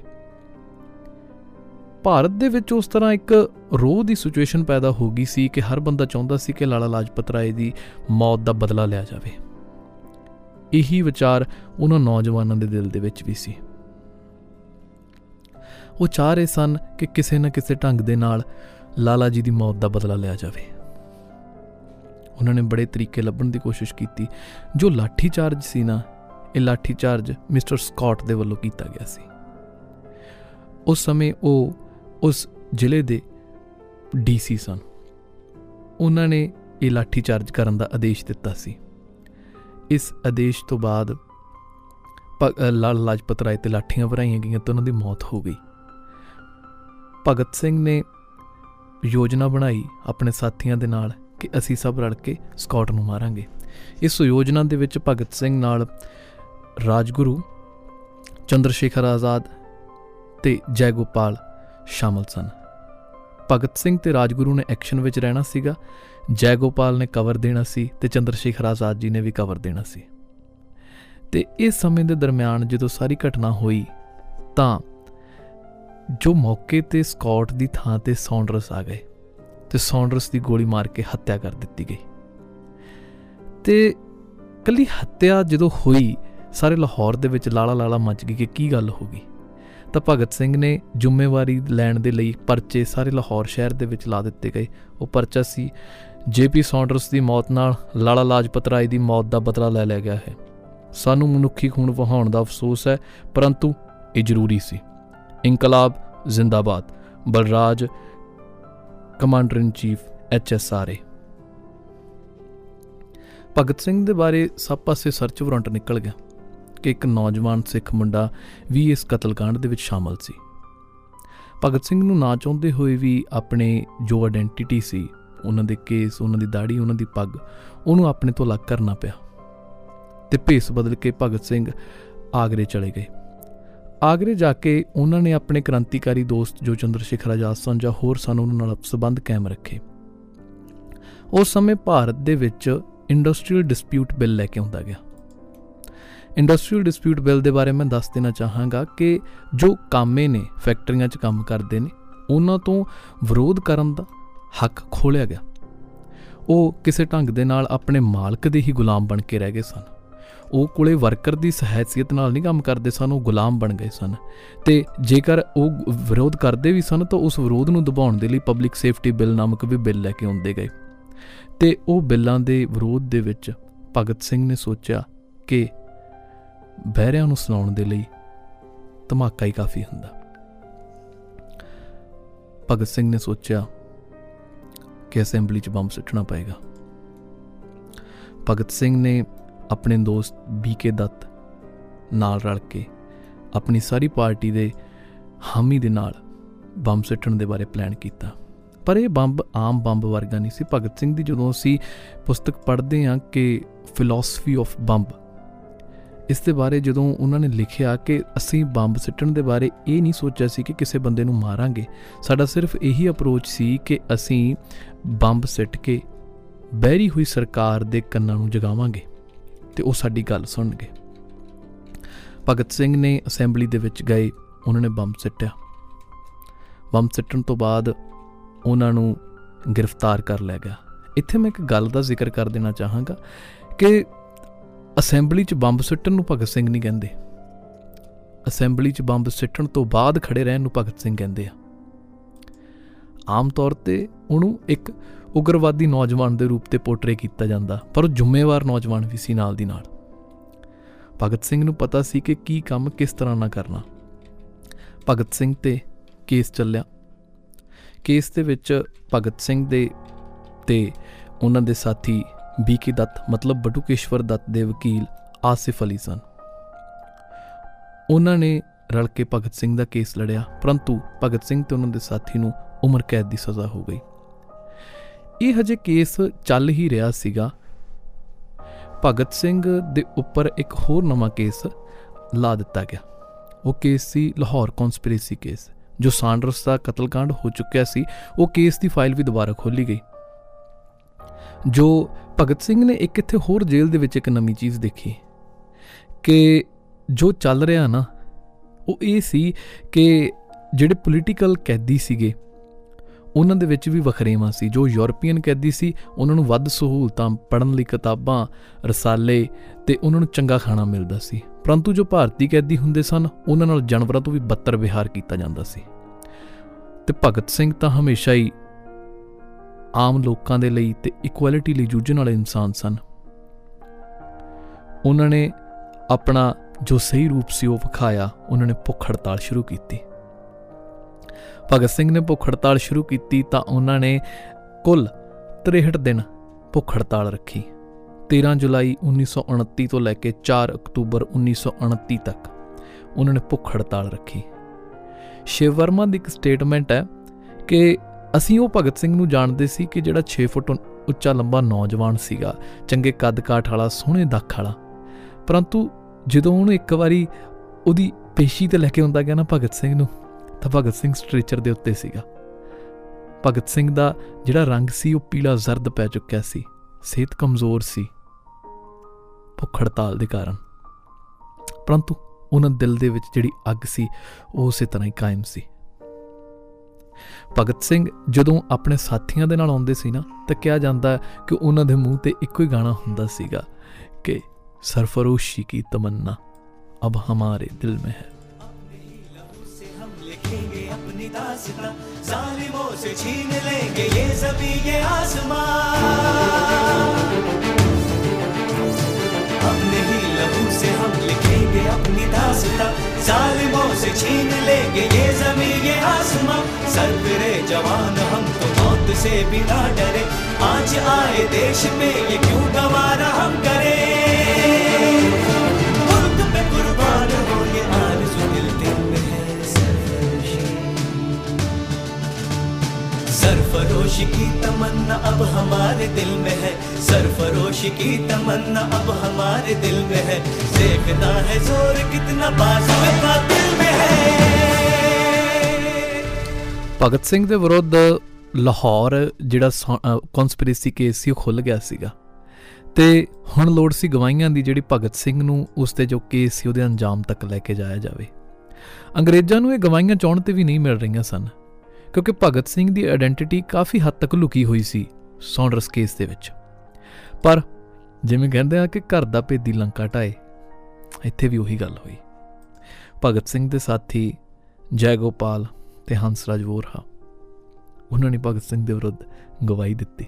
ਭਾਰਤ ਦੇ ਵਿੱਚ ਉਸ ਤਰ੍ਹਾਂ ਇੱਕ ਰੋਹ ਦੀ ਸਿਚੁਏਸ਼ਨ ਪੈਦਾ ਹੋ ਗਈ ਸੀ ਕਿ ਹਰ ਬੰਦਾ ਚਾਹੁੰਦਾ ਸੀ ਕਿ ਲਾਲਾ ਲਾਜਪਤ ਰਾਏ ਦੀ ਮੌਤ ਦਾ ਬਦਲਾ ਲਿਆ ਜਾਵੇ। ਇਹੀ ਵਿਚਾਰ ਉਹਨਾਂ ਨੌਜਵਾਨਾਂ ਦੇ ਦਿਲ ਦੇ ਵਿੱਚ ਵੀ ਸੀ। ਉਹ ਚਾਹ ਰਹੇ ਸਨ ਕਿ ਕਿਸੇ ਨਾ ਕਿਸੇ ਢੰਗ ਦੇ ਨਾਲ ਲਾਲਾ ਜੀ ਦੀ ਮੌਤ ਦਾ ਬਦਲਾ ਲਿਆ ਜਾਵੇ। ਉਹਨਾਂ ਨੇ ਬੜੇ ਤਰੀਕੇ ਲੱਭਣ ਦੀ ਕੋਸ਼ਿਸ਼ ਕੀਤੀ। ਜੋ ਲਾਠੀ ਚਾਰਜ ਸੀ ਨਾ, ਇਹ ਲਾਠੀ ਚਾਰਜ ਮਿਸਟਰ ਸਕਾਟ ਦੇ ਵੱਲੋਂ ਕੀਤਾ ਗਿਆ ਸੀ। ਉਸ ਸਮੇਂ ਉਹ ਉਸ ਜ਼ਿਲ੍ਹੇ ਦੇ ਡੀਸੀ ਸਨ। ਉਹਨਾਂ ਨੇ ਇਹ ਲਾਠੀ ਚਾਰਜ ਕਰਨ ਦਾ ਆਦੇਸ਼ ਦਿੱਤਾ ਸੀ। ਇਸ ਆਦੇਸ਼ ਤੋਂ ਬਾਅਦ ਲਾਲ ਲਾਜਪਤ ਰਾਏ ਤੇ ਲਾਠੀਆਂ ਭਰਾਈਆਂ ਗਈਆਂ ਤੇ ਉਹਨਾਂ ਦੀ ਮੌਤ ਹੋ ਗਈ। ਭਗਤ ਸਿੰਘ ਨੇ ਯੋਜਨਾ ਬਣਾਈ ਆਪਣੇ ਸਾਥੀਆਂ ਦੇ ਨਾਲ ਕਿ ਅਸੀਂ ਸਭ ਰਲ ਕੇ ਸਕਾਟ ਨੂੰ ਮਾਰਾਂਗੇ। ਇਸ ਯੋਜਨਾ ਦੇ ਵਿੱਚ ਭਗਤ ਸਿੰਘ ਨਾਲ ਰਾਜਗੁਰੂ ਚੰਦਰ ਸ਼ੇਖਰ ਆਜ਼ਾਦ ਤੇ ਜੈ ਗੋਪਾਲ ਸ਼ਾਮਲ ਸਨ। ਭਗਤ ਸਿੰਘ ਤੇ ਰਾਜਗੁਰੂ ਨੇ ਐਕਸ਼ਨ ਵਿੱਚ ਰਹਿਣਾ ਸੀਗਾ। ਜੈ ਗੋਪਾਲ ਨੇ ਕਵਰ ਦੇਣਾ ਸੀ ਤੇ ਚੰਦਰ ਸ਼ੇਖਰ ਆਜ਼ਾਦ ਜੀ ਨੇ ਵੀ ਕਵਰ ਦੇਣਾ ਸੀ। ਤੇ ਇਸ ਸਮੇਂ ਦੇ ਦਰਮਿਆਨ ਜਦੋਂ ਸਾਰੀ ਘਟਨਾ ਹੋਈ, ਤਾਂ ਜੋ ਮੌਕੇ ਤੇ ਸਕਾਟ ਦੀ ਥਾਂ ਤੇ ਸੌਂਡਰਸ ਆ ਗਏ ਤੇ ਸੌਂਡਰਸ ਦੀ ਗੋਲੀ ਮਾਰ ਕੇ ਹੱਤਿਆ ਕਰ ਦਿੱਤੀ ਗਈ। ਤੇ ਕੱਲੀ ਹੱਤਿਆ ਜਦੋਂ ਹੋਈ, ਸਾਰੇ ਲਾਹੌਰ ਦੇ ਵਿੱਚ ਲਾਲਾ ਲਾਲਾ ਮਚ ਗਈ ਕਿ ਕੀ ਗੱਲ ਹੋ ਗਈ? ਤਾਂ ਭਗਤ ਸਿੰਘ ਨੇ ਜ਼ਿੰਮੇਵਾਰੀ ਲੈਣ ਦੇ ਲਈ ਪਰਚੇ ਸਾਰੇ ਲਾਹੌਰ ਸ਼ਹਿਰ ਦੇ ਵਿੱਚ ਲਾ ਦਿੱਤੇ ਗਏ। ਉਹ ਪਰਚਾ ਸੀ ਜੇਪੀ ਸੌਂਡਰਸ ਦੀ ਮੌਤ ਨਾਲ ਲਾਲਾ ਲਾਜਪਤ ਰਾਏ ਦੀ ਮੌਤ ਦਾ ਬਦਲਾ ਲੈ ਲਿਆ ਗਿਆ ਹੈ। ਸਾਨੂੰ ਮਨੁੱਖੀ ਖੂਨ ਵਹਾਉਣ ਦਾ ਅਫਸੋਸ ਹੈ, ਪਰੰਤੂ ਇਹ ਜ਼ਰੂਰੀ ਸੀ। ਇਨਕਲਾਬ ਜ਼ਿੰਦਾਬਾਦ, Balraj commander in chief HSRA Bhagat Singh ਦੇ ਬਾਰੇ ਸਭ ਪਾਸੇ ਸਰਚ ਵਾਰੰਟ ਨਿਕਲ ਗਿਆ। ਕਿ ਇੱਕ ਨੌਜਵਾਨ ਸਿੱਖ ਮੁੰਡਾ ਵੀ ਇਸ ਕਤਲकांड ਦੇ ਵਿੱਚ ਸ਼ਾਮਲ ਸੀ। ਭਗਤ ਸਿੰਘ ਨੂੰ ਨਾ ਚਾਹੁੰਦੇ ਹੋਏ ਵੀ ਆਪਣੇ ਜੋ ਆਇਡੈਂਟੀਟੀ ਸੀ, ਉਹਨਾਂ ਦੇ ਕੇਸ ਉਹਨਾਂ ਦੀ ਦਾੜੀ ਉਹਨਾਂ ਦੀ ਪੱਗ, ਉਹਨੂੰ ਆਪਣੇ ਤੋਂ ਅਲੱਗ ਕਰਨਾ ਪਿਆ। ਤੇ ਭੇਸ ਬਦਲ ਕੇ ਭਗਤ ਸਿੰਘ ਆਗਰੇ ਚਲੇ ਗਏ। ਆਗਰੇ ਜਾ ਕੇ ਉਹਨਾਂ ਨੇ ਆਪਣੇ ਕ੍ਰਾਂਤੀਕਾਰੀ ਦੋਸਤ ਜੋ ਚੰਦਰ ਸ਼ੇਖਰ ਆਜ਼ਾਦ ਸਨ ਜਾਂ ਹੋਰ ਸਨ, ਉਹਨਾਂ ਨਾਲ ਸਬੰਧ ਕਾਇਮ ਰੱਖੇ। ਉਸ ਸਮੇਂ ਭਾਰਤ ਦੇ ਵਿੱਚ ਇੰਡਸਟਰੀਅਲ ਡਿਸਪਿਊਟ ਬਿੱਲ ਲੈ ਕੇ ਆਉਂਦਾ ਗਿਆ। ਇੰਡਸਟਰੀਅਲ ਡਿਸਪਿਊਟ ਬਿੱਲ ਦੇ ਬਾਰੇ ਮੈਂ ਦੱਸ ਦੇਣਾ ਚਾਹਾਂਗਾ ਕਿ ਜੋ ਕਾਮੇ ਨੇ ਫੈਕਟਰੀਆਂ 'ਚ ਕੰਮ ਕਰਦੇ ਨੇ, ਉਹਨਾਂ ਤੋਂ ਵਿਰੋਧ ਕਰਨ ਦਾ ਹੱਕ ਖੋਲਿਆ ਗਿਆ। ਉਹ ਕਿਸੇ ਢੰਗ ਦੇ ਨਾਲ ਆਪਣੇ ਮਾਲਕ ਦੇ ਹੀ ਗੁਲਾਮ ਬਣ ਕੇ ਰਹਿ ਗਏ ਸਨ। ਉਹ ਕੋਲੇ ਵਰਕਰ ਦੀ ਸਹਾਇਤਾ ਨਾਲ ਨਹੀਂ ਕੰਮ ਕਰਦੇ ਸਨ, ਉਹ ਗੁਲਾਮ ਬਣ ਗਏ ਸਨ। ਤੇ ਜੇਕਰ ਉਹ ਵਿਰੋਧ ਕਰਦੇ ਵੀ ਸਨ, ਤਾਂ ਉਸ ਵਿਰੋਧ ਨੂੰ ਦਬਾਉਣ ਦੇ ਲਈ ਪਬਲਿਕ ਸੇਫਟੀ ਬਿੱਲ ਨਾਮਕ ਵੀ ਬਿੱਲ ਲੈ ਕੇ ਆਉਂਦੇ ਗਏ। ਤੇ ਉਹ ਬਿੱਲਾਂ ਦੇ ਵਿਰੋਧ ਦੇ ਵਿੱਚ ਭਗਤ ਸਿੰਘ ਨੇ ਸੋਚਿਆ ਕਿ ਬਹਿਰਿਆਂ ਨੂੰ ਸੁਣਾਉਣ ਦੇ ਲਈ ਧਮਾਕਾ ਹੀ ਕਾਫੀ ਹੁੰਦਾ। ਭਗਤ ਸਿੰਘ ਨੇ ਸੋਚਿਆ ਕਿ ਅਸੈਂਬਲੀ 'ਚ ਬੰਬ ਸੁੱਟਣਾ ਪਏਗਾ। ਭਗਤ ਸਿੰਘ ਨੇ ਆਪਣੇ ਦੋਸਤ ਬੀਕੇ ਦੱਤ ਨਾਲ ਰਲ ਕੇ ਆਪਣੀ ਸਾਰੀ ਪਾਰਟੀ ਦੇ ਹਾਮੀ ਦੇ ਨਾਲ ਬੰਬ ਸੁੱਟਣ ਦੇ ਬਾਰੇ ਪਲਾਨ ਕੀਤਾ। ਪਰ ਇਹ ਬੰਬ ਆਮ ਬੰਬ ਵਰਗਾ ਨਹੀਂ ਸੀ। ਭਗਤ ਸਿੰਘ ਦੀ ਜਦੋਂ ਅਸੀਂ ਪੁਸਤਕ ਪੜ੍ਹਦੇ ਹਾਂ ਕਿ ਫਿਲਾਸਫੀ ਆਫ ਬੰਬ ਇਸ ਦੇ ਬਾਰੇ ਜਦੋਂ ਉਹਨਾਂ ਨੇ ਲਿਖਿਆ ਕਿ ਅਸੀਂ ਬੰਬ ਸਿੱਟਣ ਦੇ ਬਾਰੇ ਇਹ ਨਹੀਂ ਸੋਚਿਆ ਸੀ ਕਿ ਕਿਸੇ ਬੰਦੇ ਨੂੰ ਮਾਰਾਂਗੇ, ਸਾਡਾ ਸਿਰਫ ਇਹੀ ਅਪਰੋਚ ਸੀ ਕਿ ਅਸੀਂ ਬੰਬ ਸਿੱਟ ਕੇ ਬਹਿਰੀ ਹੋਈ ਸਰਕਾਰ ਦੇ ਕੰਨਾਂ ਨੂੰ ਜਗਾਵਾਂਗੇ ਤੇ ਉਹ ਸਾਡੀ ਗੱਲ ਸੁਣਨਗੇ। ਭਗਤ ਸਿੰਘ ਨੇ ਅਸੈਂਬਲੀ ਦੇ ਵਿੱਚ ਗਏ, ਉਹਨਾਂ ਨੇ ਬੰਬ ਸਿੱਟਿਆ। ਬੰਬ ਸਿੱਟਣ ਤੋਂ ਬਾਅਦ ਉਹਨਾਂ ਨੂੰ ਗ੍ਰਿਫਤਾਰ ਕਰ ਲਿਆ ਗਿਆ। ਇੱਥੇ ਮੈਂ ਇੱਕ ਗੱਲ ਦਾ ਜ਼ਿਕਰ ਕਰ ਦੇਣਾ ਚਾਹਾਂਗਾ ਕਿ ਅਸੈਂਬਲੀ 'ਚ ਬੰਬ ਸਿੱਟਣ ਨੂੰ ਭਗਤ ਸਿੰਘ ਨਹੀਂ ਕਹਿੰਦੇ। ਅਸੈਂਬਲੀ 'ਚ ਬੰਬ ਸਿੱਟਣ ਤੋਂ ਬਾਅਦ ਖੜੇ ਰਹਿਣ ਨੂੰ ਭਗਤ ਸਿੰਘ ਕਹਿੰਦੇ ਆ। ਆਮ ਤੌਰ ਤੇ ਉਹਨੂੰ ਇੱਕ ਉਗਰਵਾਦੀ ਨੌਜਵਾਨ ਦੇ ਰੂਪ ਤੇ ਪੋਰਟਰੇ ਕੀਤਾ ਜਾਂਦਾ, ਪਰ ਉਹ ਜ਼ਿੰਮੇਵਾਰ ਨੌਜਵਾਨ ਵੀ ਸੀ ਨਾਲ ਦੀ ਨਾਲ। ਭਗਤ ਸਿੰਘ ਨੂੰ ਪਤਾ ਸੀ ਕਿ ਕੀ ਕੰਮ ਕਿਸ ਤਰ੍ਹਾਂ ਨਾ ਕਰਨਾ। ਭਗਤ ਸਿੰਘ ਤੇ ਕੇਸ ਚੱਲਿਆ। ਕੇਸ ਦੇ ਵਿੱਚ ਭਗਤ ਸਿੰਘ ਦੇ ਤੇ ਉਹਨਾਂ ਦੇ ਸਾਥੀ ਬੀਕੇ ਦੱਤ ਮਤਲਬ ਬਟੂਕੇਸ਼ਵਰ ਦੱਤ ਦੇ ਵਕੀਲ ਆਸਿਫ ਅਲੀ ਸਨ। ਉਹਨਾਂ ਨੇ ਰਲ ਕੇ ਭਗਤ ਸਿੰਘ ਦਾ ਕੇਸ ਲੜਿਆ, ਪਰੰਤੂ ਭਗਤ ਸਿੰਘ ਤੇ ਉਹਨਾਂ ਦੇ ਸਾਥੀ ਨੂੰ ਉਮਰ ਕੈਦ ਦੀ ਸਜ਼ਾ ਹੋ ਗਈ। ਇਹ ਹਜੇ ਕੇਸ ਚੱਲ ਹੀ ਰਿਹਾ ਸੀਗਾ। ਭਗਤ ਸਿੰਘ ਦੇ ਉੱਪਰ ਇੱਕ ਹੋਰ ਨਵਾਂ ਕੇਸ ਲਾ ਦਿੱਤਾ ਗਿਆ। ਉਹ ਕੇਸ ਸੀ ਲਾਹੌਰ ਕਨਸਪੀਰੇਸੀ ਕੇਸ, ਜੋ ਸਾਂਡਰਸ ਦਾ ਕਤਲकांड ਹੋ ਚੁੱਕਿਆ ਸੀ। ਉਹ ਕੇਸ ਦੀ ਫਾਈਲ ਵੀ ਦੁਬਾਰਾ ਖੋਲੀ ਗਈ। ਜੋ ਭਗਤ ਸਿੰਘ ਨੇ ਇੱਕ ਇੱਥੇ ਹੋਰ ਜੇਲ੍ਹ ਦੇ ਵਿੱਚ ਇੱਕ ਨਵੀਂ ਚੀਜ਼ ਦੇਖੀ ਕਿ ਜੋ ਚੱਲ ਰਿਹਾ ਨਾ, ਉਹ ਇਹ ਸੀ ਕਿ ਜਿਹੜੇ ਪੋਲੀਟੀਕਲ ਕੈਦੀ ਸੀਗੇ, ਉਹਨਾਂ ਦੇ ਵਿੱਚ ਵੀ ਵਖਰੇਵਾਂ ਸੀ। ਜੋ ਯੂਰਪੀਅਨ ਕੈਦੀ ਸੀ, ਉਹਨਾਂ ਨੂੰ ਵੱਧ ਸਹੂਲਤਾਂ ਪੜਨ ਲਈ ਕਿਤਾਬਾਂ, ਰਸਾਲੇ ਤੇ ਉਹਨਾਂ ਨੂੰ ਚੰਗਾ ਖਾਣਾ ਮਿਲਦਾ ਸੀ। ਪਰੰਤੂ ਜੋ ਭਾਰਤੀ ਕੈਦੀ ਹੁੰਦੇ ਸਨ, ਉਹਨਾਂ ਨਾਲ ਜਾਨਵਰਾਂ ਤੋਂ ਵੀ ਬੱਤਰ ਵਿਹਾਰ ਕੀਤਾ ਜਾਂਦਾ ਸੀ। ਤੇ ਭਗਤ ਸਿੰਘ ਤਾਂ ਹਮੇਸ਼ਾ ਹੀ ਆਮ ਲੋਕਾਂ ਦੇ ਲਈ ਤੇ ਇਕੁਐਲਿਟੀ ਲਈ ਜੂਝਣ ਵਾਲੇ ਇਨਸਾਨ ਸਨ। ਉਹਨਾਂ ਨੇ ਆਪਣਾ ਜੋ ਸਹੀ ਰੂਪ ਸੀ ਉਹ ਵਿਖਾਇਆ, ਉਹਨਾਂ ਨੇ ਭੁੱਖ ਹੜਤਾਲ ਸ਼ੁਰੂ ਕੀਤੀ। ਭਗਤ ਸਿੰਘ ਨੇ ਭੁੱਖ ਹੜਤਾਲ ਸ਼ੁਰੂ ਕੀਤੀ ਤਾਂ ਉਹਨਾਂ ਨੇ ਕੁੱਲ 63 ਦਿਨ ਭੁੱਖ ਹੜਤਾਲ ਰੱਖੀ। 13 ਜੁਲਾਈ 1929 ਤੋਂ ਲੈ ਕੇ 4 ਅਕਤੂਬਰ 1929 ਤੱਕ ਉਹਨਾਂ ਨੇ ਭੁੱਖ ਹੜਤਾਲ ਰੱਖੀ। ਸ਼ਿਵ ਵਰਮਾ ਦੀ ਇੱਕ ਸਟੇਟਮੈਂਟ ਹੈ ਕਿ ਅਸੀਂ ਉਹ ਭਗਤ ਸਿੰਘ ਨੂੰ ਜਾਣਦੇ ਸੀ ਕਿ ਜਿਹੜਾ 6 ਫੁੱਟ ਉੱਚਾ ਲੰਬਾ ਨੌਜਵਾਨ ਸੀਗਾ, ਚੰਗੇ ਕੱਦ ਕਾਠ ਵਾਲਾ, ਸੋਹਣੇ ਦੱਖ ਵਾਲਾ। ਪਰੰਤੂ ਜਦੋਂ ਉਹਨੂੰ ਇੱਕ ਵਾਰੀ ਉਹਦੀ ਪੇਸ਼ੀ ਤੇ ਲੈ ਕੇ ਆਉਂਦਾ ਗਿਆ ਨਾ ਭਗਤ ਸਿੰਘ ਨੂੰ, ਤਾਂ ਭਗਤ ਸਿੰਘ ਸਟ੍ਰੈਚਰ ਦੇ ਉੱਤੇ ਸੀਗਾ। ਭਗਤ ਸਿੰਘ ਦਾ ਜਿਹੜਾ ਰੰਗ ਸੀ, ਉਹ ਪੀਲਾ ਜ਼ਰਦ ਪੈ ਚੁੱਕਿਆ ਸੀ, ਸਿਹਤ ਕਮਜ਼ੋਰ ਸੀ, ਭੁੱਖ ਹੜਤਾਲ ਦੇ ਕਾਰਨ। ਪਰੰਤੂ ਉਹਨਾਂ ਦਿਲ ਦੇ ਵਿੱਚ ਜਿਹੜੀ ਅੱਗ ਸੀ, ਉਹ ਉਸੇ ਤਰ੍ਹਾਂ ਹੀ ਕਾਇਮ ਸੀ। ਭਗਤ ਸਿੰਘ ਜਦੋਂ ਆਪਣੇ ਸਾਥੀਆਂ ਦੇ ਨਾਲ ਆਉਂਦੇ ਸੀ ਨਾ ਤਾਂ ਕਿਹਾ ਜਾਂਦਾ ਕਿ ਉਹਨਾਂ ਦੇ ਮੂੰਹ ਤੇ ਇੱਕੋ ਹੀ ਗਾਣਾ ਹੁੰਦਾ ਸੀਗਾ ਕਿ ਸਰਫਰੋਸ਼ੀ ਕੀ ਤਮੰਨਾ अब हमारे दिल में है से हम लिखेंगे अपनी दास्तां जालिमों से छीन लेंगे ये जमी ये आसमान लिखेंगे अपनी दास्तां। जालिमों से छीन लेंगे ये ज़मीन, ये आसमां। सर फिरे जवान, हम तो मौत से भी ना डरे। आज आए देश में ये क्यों गवारा हम करें? सरफरोशी की तमन्ना अब हमारे दिल में है सरफरोशी की तमन्ना अब हमारे दिल में है देखना है जोर कितना बाजू का दिल में है ਭਗਤ ਸਿੰਘ ਦੇ ਵਿਰੁੱਧ ਲਾਹੌਰ ਜਿਹੜਾ ਕਨਸਪੀਰੇਸੀ ਕੇਸ ਸੀ ਉਹ ਖੁੱਲ ਗਿਆ ਸੀਗਾ ਤੇ ਹੁਣ ਲੋੜ ਸੀ ਗਵਾਹੀਆਂ ਦੀ ਜਿਹੜੀ ਭਗਤ ਸਿੰਘ ਨੂੰ ਉਸ ਤੇ ਜੋ ਕੇਸ ਸੀ ਉਹਦੇ ਅੰਜਾਮ ਤੱਕ ਲੈ ਕੇ ਜਾਇਆ ਜਾਵੇ ਅੰਗਰੇਜ਼ਾਂ ਨੂੰ ਇਹ ਗਵਾਹੀਆਂ ਚਾਹਣ ਤੇ ਵੀ ਨਹੀਂ ਮਿਲ ਰਹੀਆਂ ਸਨ ਕਿਉਂਕਿ ਭਗਤ ਸਿੰਘ ਦੀ ਆਇਡੈਂਟੀਟੀ ਕਾਫੀ ਹੱਦ ਤੱਕ ਲੁਕੀ ਹੋਈ ਸੀ ਸੌਂਡਰਸ ਕੇਸ ਦੇ ਵਿੱਚ। ਪਰ ਜਿਵੇਂ ਕਹਿੰਦੇ ਆ ਕਿ ਘਰ ਦਾ ਭੇਦੀ ਲੰਕਾ ਢਾਏ ਇੱਥੇ ਵੀ ਉਹੀ ਗੱਲ ਹੋਈ। ਭਗਤ ਸਿੰਘ ਦੇ ਸਾਥੀ ਜੈ ਗੋਪਾਲ ਤੇ ਹੰਸਰਾਜ ਵੋਰਹਾ, ਉਹਨਾਂ ਨੇ ਭਗਤ ਸਿੰਘ ਦੇ ਵਿਰੁੱਧ ਗਵਾਹੀ ਦਿੱਤੀ।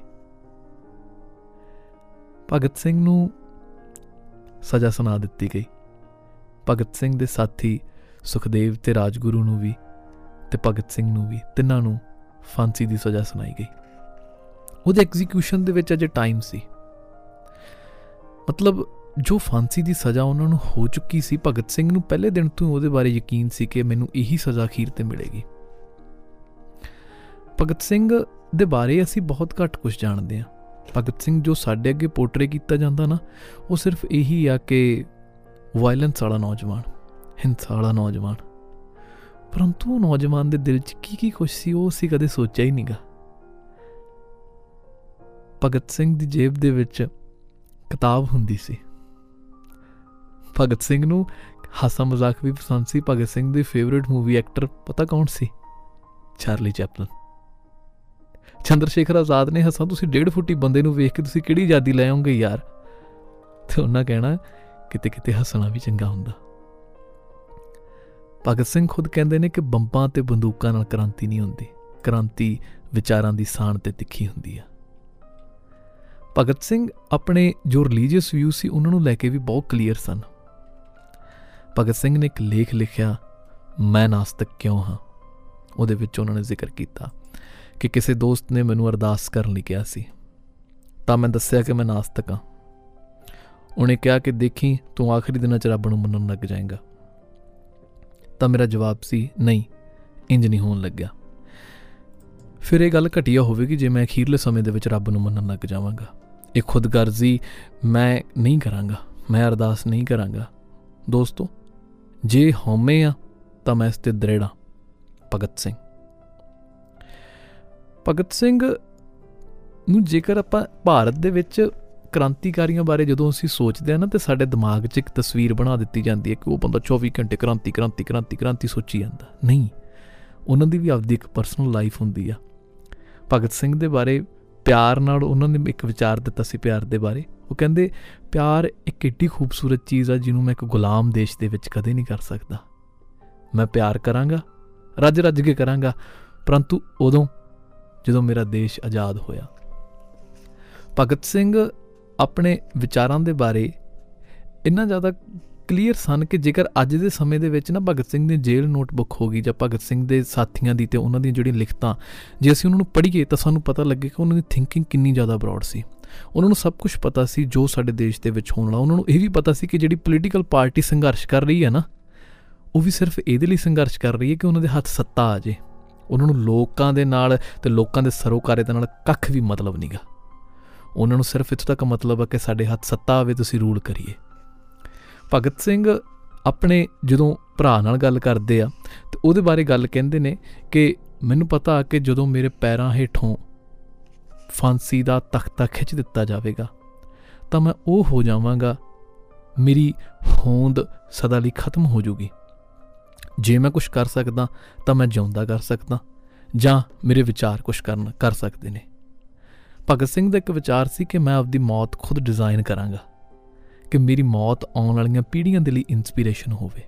ਭਗਤ ਸਿੰਘ ਨੂੰ ਸਜ਼ਾ ਸੁਣਾ ਦਿੱਤੀ ਗਈ। ਭਗਤ ਸਿੰਘ ਦੇ ਸਾਥੀ ਸੁਖਦੇਵ ਤੇ ਰਾਜਗੁਰੂ ਨੂੰ ਵੀ ਤੇ ਭਗਤ ਸਿੰਘ ਨੂੰ ਵੀ ਤਿੰਨਾਂ ਨੂੰ ਫਾਂਸੀ ਦੀ ਸਜ਼ਾ ਸੁਣਾਈ ਗਈ। ਉਹਦੇ ਐਗਜ਼ੀਕਿਊਸ਼ਨ ਦੇ ਵਿੱਚ ਅਜੇ ਟਾਈਮ ਸੀ। ਮਤਲਬ ਜੋ ਫਾਂਸੀ ਦੀ ਸਜ਼ਾ ਉਹਨਾਂ ਨੂੰ ਹੋ ਚੁੱਕੀ ਸੀ, ਭਗਤ ਸਿੰਘ ਨੂੰ ਪਹਿਲੇ ਦਿਨ ਤੋਂ ਉਹਦੇ ਬਾਰੇ ਯਕੀਨ ਸੀ ਕਿ ਮੈਨੂੰ ਇਹੀ ਸਜ਼ਾ ਅਖੀਰ ਤੇ ਮਿਲੇਗੀ। ਭਗਤ ਸਿੰਘ ਦੇ ਬਾਰੇ ਅਸੀਂ ਬਹੁਤ ਘੱਟ ਕੁਝ ਜਾਣਦੇ ਹਾਂ। ਭਗਤ ਸਿੰਘ ਜੋ ਸਾਡੇ ਅੱਗੇ ਪੋਰਟਰੇ ਕੀਤਾ ਜਾਂਦਾ ਨਾ, ਉਹ ਸਿਰਫ ਇਹੀ ਆ ਕਿ ਵਾਇਲੈਂਸ ਵਾਲਾ ਨੌਜਵਾਨ, ਹਿੰਸਾ ਵਾਲਾ ਨੌਜਵਾਨ ਪਰੰਤੂ ਉਹ ਨੌਜਵਾਨ ਦੇ ਦਿਲ 'ਚ ਕੀ ਕੀ ਕੁਝ ਸੀ, ਉਹ ਅਸੀਂ ਕਦੇ ਸੋਚਿਆ ਹੀ ਨਹੀਂਗਾ ਭਗਤ ਸਿੰਘ ਦੀ ਜੇਬ ਦੇ ਵਿੱਚ ਕਿਤਾਬ ਹੁੰਦੀ ਸੀ। ਭਗਤ ਸਿੰਘ ਨੂੰ ਹਾਸਾ ਮਜ਼ਾਕ ਵੀ ਪਸੰਦ ਸੀ। ਭਗਤ ਸਿੰਘ ਦੀ ਫੇਵਰਿਟ ਮੂਵੀ ਐਕਟਰ ਪਤਾ ਕੌਣ ਸੀ? ਚਾਰਲੀ ਚੈਪਲਨ ਚੰਦਰ ਸ਼ੇਖਰ ਆਜ਼ਾਦ ਨੇ ਹੱਸਾਂ, ਤੁਸੀਂ ਡੇਢ ਫੁੱਟੀ ਬੰਦੇ ਨੂੰ ਵੇਖ ਕੇ ਤੁਸੀਂ ਕਿਹੜੀ ਆਜ਼ਾਦੀ ਲੈ ਆਉਂਗੇ ਯਾਰ? ਤੇ ਉਹਨਾਂ ਕਹਿਣਾ ਕਿਤੇ ਕਿਤੇ ਹੱਸਣਾ ਵੀ ਚੰਗਾ ਹੁੰਦਾ। ਭਗਤ ਸਿੰਘ ਖੁਦ ਕਹਿੰਦੇ ਨੇ ਕਿ ਬੰਬਾਂ ਤੇ ਬੰਦੂਕਾਂ ਨਾਲ ਕ੍ਰਾਂਤੀ ਨਹੀਂ ਹੁੰਦੀ। ਕ੍ਰਾਂਤੀ ਵਿਚਾਰਾਂ ਦੀ ਸਾਣ ਤੇ ਤਿੱਖੀ ਹੁੰਦੀ ਆ। ਭਗਤ ਸਿੰਘ ਆਪਣੇ ਜੋ ਰਿਲੀਜੀਅਸ ਵਿਊ ਸੀ, ਉਹਨਾਂ ਨੂੰ ਲੈ ਕੇ ਵੀ ਬਹੁਤ ਕਲੀਅਰ ਸਨ। ਭਗਤ ਸਿੰਘ ਨੇ ਇੱਕ ਲੇਖ ਲਿਖਿਆ, ਮੈਂ ਨਾਸਤਕ ਕਿਉਂ ਹਾਂ? ਉਹਦੇ ਵਿੱਚ ਉਹਨਾਂ ਨੇ ਜ਼ਿਕਰ ਕੀਤਾ ਕਿ ਕਿਸੇ ਦੋਸਤ ਨੇ ਮੈਨੂੰ ਅਰਦਾਸ ਕਰਨ ਲਈ ਕਿਹਾ ਸੀ। ਤਾਂ ਮੈਂ ਦੱਸਿਆ ਕਿ ਮੈਂ ਨਾਸਤਕ ਹਾਂ। ਉਹਨੇ ਕਿਹਾ ਕਿ ਦੇਖੀ, ਤੂੰ ਆਖਰੀ ਦਿਨਾਂ 'ਚ ਰੱਬ ਨੂੰ ਮੰਨਣ ਲੱਗ ਜਾਏਗਾ। ਤਾਂ ਮੇਰਾ ਜਵਾਬ ਸੀ, ਨਹੀਂ, ਇੰਜ ਨਹੀਂ ਹੋਣ ਲੱਗਿਆ। ਫਿਰ ਇਹ ਗੱਲ ਘਟੀਆ ਹੋਵੇਗੀ ਜੇ ਮੈਂ ਅਖੀਰਲੇ ਸਮੇਂ ਦੇ ਵਿੱਚ ਰੱਬ ਨੂੰ ਮੰਨਣ ਲੱਗ ਜਾਵਾਂਗਾ। ਇਹ ਖੁਦਗਰਜ਼ੀ ਮੈਂ ਨਹੀਂ ਕਰਾਂਗਾ, ਮੈਂ ਅਰਦਾਸ ਨਹੀਂ ਕਰਾਂਗਾ। ਦੋਸਤੋ, ਜੇ ਹਉਮੈ ਆ, ਤਾਂ ਮੈਂ ਇਸ ਤੇ ਦ੍ਰਿੜਾ ਭਗਤ ਸਿੰਘ। ਭਗਤ ਸਿੰਘ ਨੂੰ ਜੇਕਰ ਆਪਾਂ ਭਾਰਤ ਦੇ ਵਿੱਚ ਕ੍ਰਾਂਤੀਕਾਰੀਆਂ ਬਾਰੇ ਜਦੋਂ ਅਸੀਂ ਸੋਚਦੇ ਆ ਨਾ ਤੇ ਸਾਡੇ ਦਿਮਾਗ 'ਚ ਇੱਕ ਤਸਵੀਰ ਬਣਾ ਦਿੱਤੀ ਜਾਂਦੀ ਹੈ ਕਿ ਉਹ ਬੰਦਾ 24 ਘੰਟੇ ਕ੍ਰਾਂਤੀ ਕ੍ਰਾਂਤੀ ਕ੍ਰਾਂਤੀ ਕ੍ਰਾਂਤੀ ਸੋਚੀ ਜਾਂਦਾ। ਨਹੀਂ, ਉਹਨਾਂ ਦੀ ਵੀ ਆਪਦੀ ਇੱਕ ਪਰਸਨਲ ਲਾਈਫ ਹੁੰਦੀ ਆ। ਭਗਤ ਸਿੰਘ ਦੇ ਬਾਰੇ, ਪਿਆਰ ਨਾਲ ਉਹਨਾਂ ਨੇ ਇੱਕ ਵਿਚਾਰ ਦਿੱਤਾ ਸੀ ਪਿਆਰ ਦੇ ਬਾਰੇ। ਉਹ ਕਹਿੰਦੇ, ਪਿਆਰ ਇੱਕ ਏਡੀ ਖੂਬਸੂਰਤ ਚੀਜ਼ ਆ ਜਿਹਨੂੰ ਮੈਂ ਇੱਕ ਗੁਲਾਮ ਦੇਸ਼ ਦੇ ਵਿੱਚ ਕਦੇ ਨਹੀਂ ਕਰ ਸਕਦਾ। ਮੈਂ ਪਿਆਰ ਕਰਾਂਗਾ ਰੱਜ ਰੱਜ ਕੇ ਕਰਾਂਗਾ, ਪਰੰਤੂ ਉਦੋਂ ਜਦੋਂ ਮੇਰਾ ਦੇਸ਼ ਆਜ਼ਾਦ ਹੋਇਆ। ਭਗਤ ਸਿੰਘ ਆਪਣੇ ਵਿਚਾਰਾਂ ਦੇ ਬਾਰੇ ਇੰਨਾ ਜ਼ਿਆਦਾ ਕਲੀਅਰ ਸਨ ਕਿ ਜੇਕਰ ਅੱਜ ਦੇ ਸਮੇਂ ਦੇ ਵਿੱਚ ਨਾ ਭਗਤ ਸਿੰਘ ਦੀ ਜੇਲ੍ਹ ਨੋਟਬੁੱਕ ਹੋ ਗਈ ਜਾਂ ਭਗਤ ਸਿੰਘ ਦੇ ਸਾਥੀਆਂ ਦੀ ਤੇ ਉਹਨਾਂ ਦੀਆਂ ਜਿਹੜੀਆਂ ਲਿਖਤਾਂ, ਜੇ ਅਸੀਂ ਉਹਨਾਂ ਨੂੰ ਪੜ੍ਹੀਏ ਤਾਂ ਸਾਨੂੰ ਪਤਾ ਲੱਗੇ ਕਿ ਉਹਨਾਂ ਦੀ ਥਿੰਕਿੰਗ ਕਿੰਨੀ ਜ਼ਿਆਦਾ ਬ੍ਰੌਡ ਸੀ। ਉਹਨਾਂ ਨੂੰ ਸਭ ਕੁਝ ਪਤਾ ਸੀ ਜੋ ਸਾਡੇ ਦੇਸ਼ ਦੇ ਵਿੱਚ ਹੋਣ ਵਾਲਾ। ਉਹਨਾਂ ਨੂੰ ਇਹ ਵੀ ਪਤਾ ਸੀ ਕਿ ਜਿਹੜੀ ਪੋਲੀਟੀਕਲ ਪਾਰਟੀ ਸੰਘਰਸ਼ ਕਰ ਰਹੀ ਹੈ ਨਾ, ਉਹ ਵੀ ਸਿਰਫ ਇਹਦੇ ਲਈ ਸੰਘਰਸ਼ ਕਰ ਰਹੀ ਹੈ ਕਿ ਉਹਨਾਂ ਦੇ ਹੱਥ ਸੱਤਾ ਆ ਜੇ। ਉਹਨਾਂ ਨੂੰ ਲੋਕਾਂ ਦੇ ਨਾਲ ਤੇ ਲੋਕਾਂ ਦੇ ਸਰੋਕਾਰੇ ਦੇ ਨਾਲ ਕੱਖ ਵੀ ਮਤਲਬ ਨਹੀਂਗਾ ਉਹਨਾਂ ਨੂੰ ਸਿਰਫ ਇੱਥੋਂ ਤੱਕ ਮਤਲਬ ਹੈ ਕਿ ਸਾਡੇ ਹੱਥ ਸੱਤਾ ਆਵੇ, ਤੁਸੀਂ ਰੂਲ ਕਰੀਏ। ਭਗਤ ਸਿੰਘ ਆਪਣੇ ਜਦੋਂ ਭਰਾ ਨਾਲ ਗੱਲ ਕਰਦੇ ਆ, ਤੇ ਉਹਦੇ ਬਾਰੇ ਗੱਲ ਕਹਿੰਦੇ ਨੇ ਕਿ ਮੈਨੂੰ ਪਤਾ ਕਿ ਜਦੋਂ ਮੇਰੇ ਪੈਰਾਂ ਹੇਠੋਂ ਫਾਂਸੀ ਦਾ ਤਖਤਾ ਖਿੱਚ ਦਿੱਤਾ ਜਾਵੇਗਾ, ਤਾਂ ਮੈਂ ਉਹ ਹੋ ਜਾਵਾਂਗਾ, ਮੇਰੀ ਹੋਂਦ ਸਦਾ ਲਈ ਖਤਮ ਹੋ ਜੂਗੀ ਜੇ ਮੈਂ ਕੁਝ ਕਰ ਸਕਦਾ, ਤਾਂ ਮੈਂ ਜਿਉਂਦਾ ਕਰ ਸਕਦਾ, ਜਾਂ ਮੇਰੇ ਵਿਚਾਰ ਕੁਝ ਕਰਨ, ਕਰ ਸਕਦੇ ਨੇ। ਭਗਤ ਸਿੰਘ ਦਾ ਇੱਕ ਵਿਚਾਰ ਸੀ ਕਿ ਮੈਂ ਆਪਦੀ ਮੌਤ ਖੁਦ ਡਿਜ਼ਾਈਨ ਕਰਾਂਗਾ, ਕਿ ਮੇਰੀ ਮੌਤ ਆਉਣ ਵਾਲੀਆਂ ਪੀੜ੍ਹੀਆਂ ਦੇ ਲਈ ਇਨਸਪੀਰੇਸ਼ਨ ਹੋਵੇ।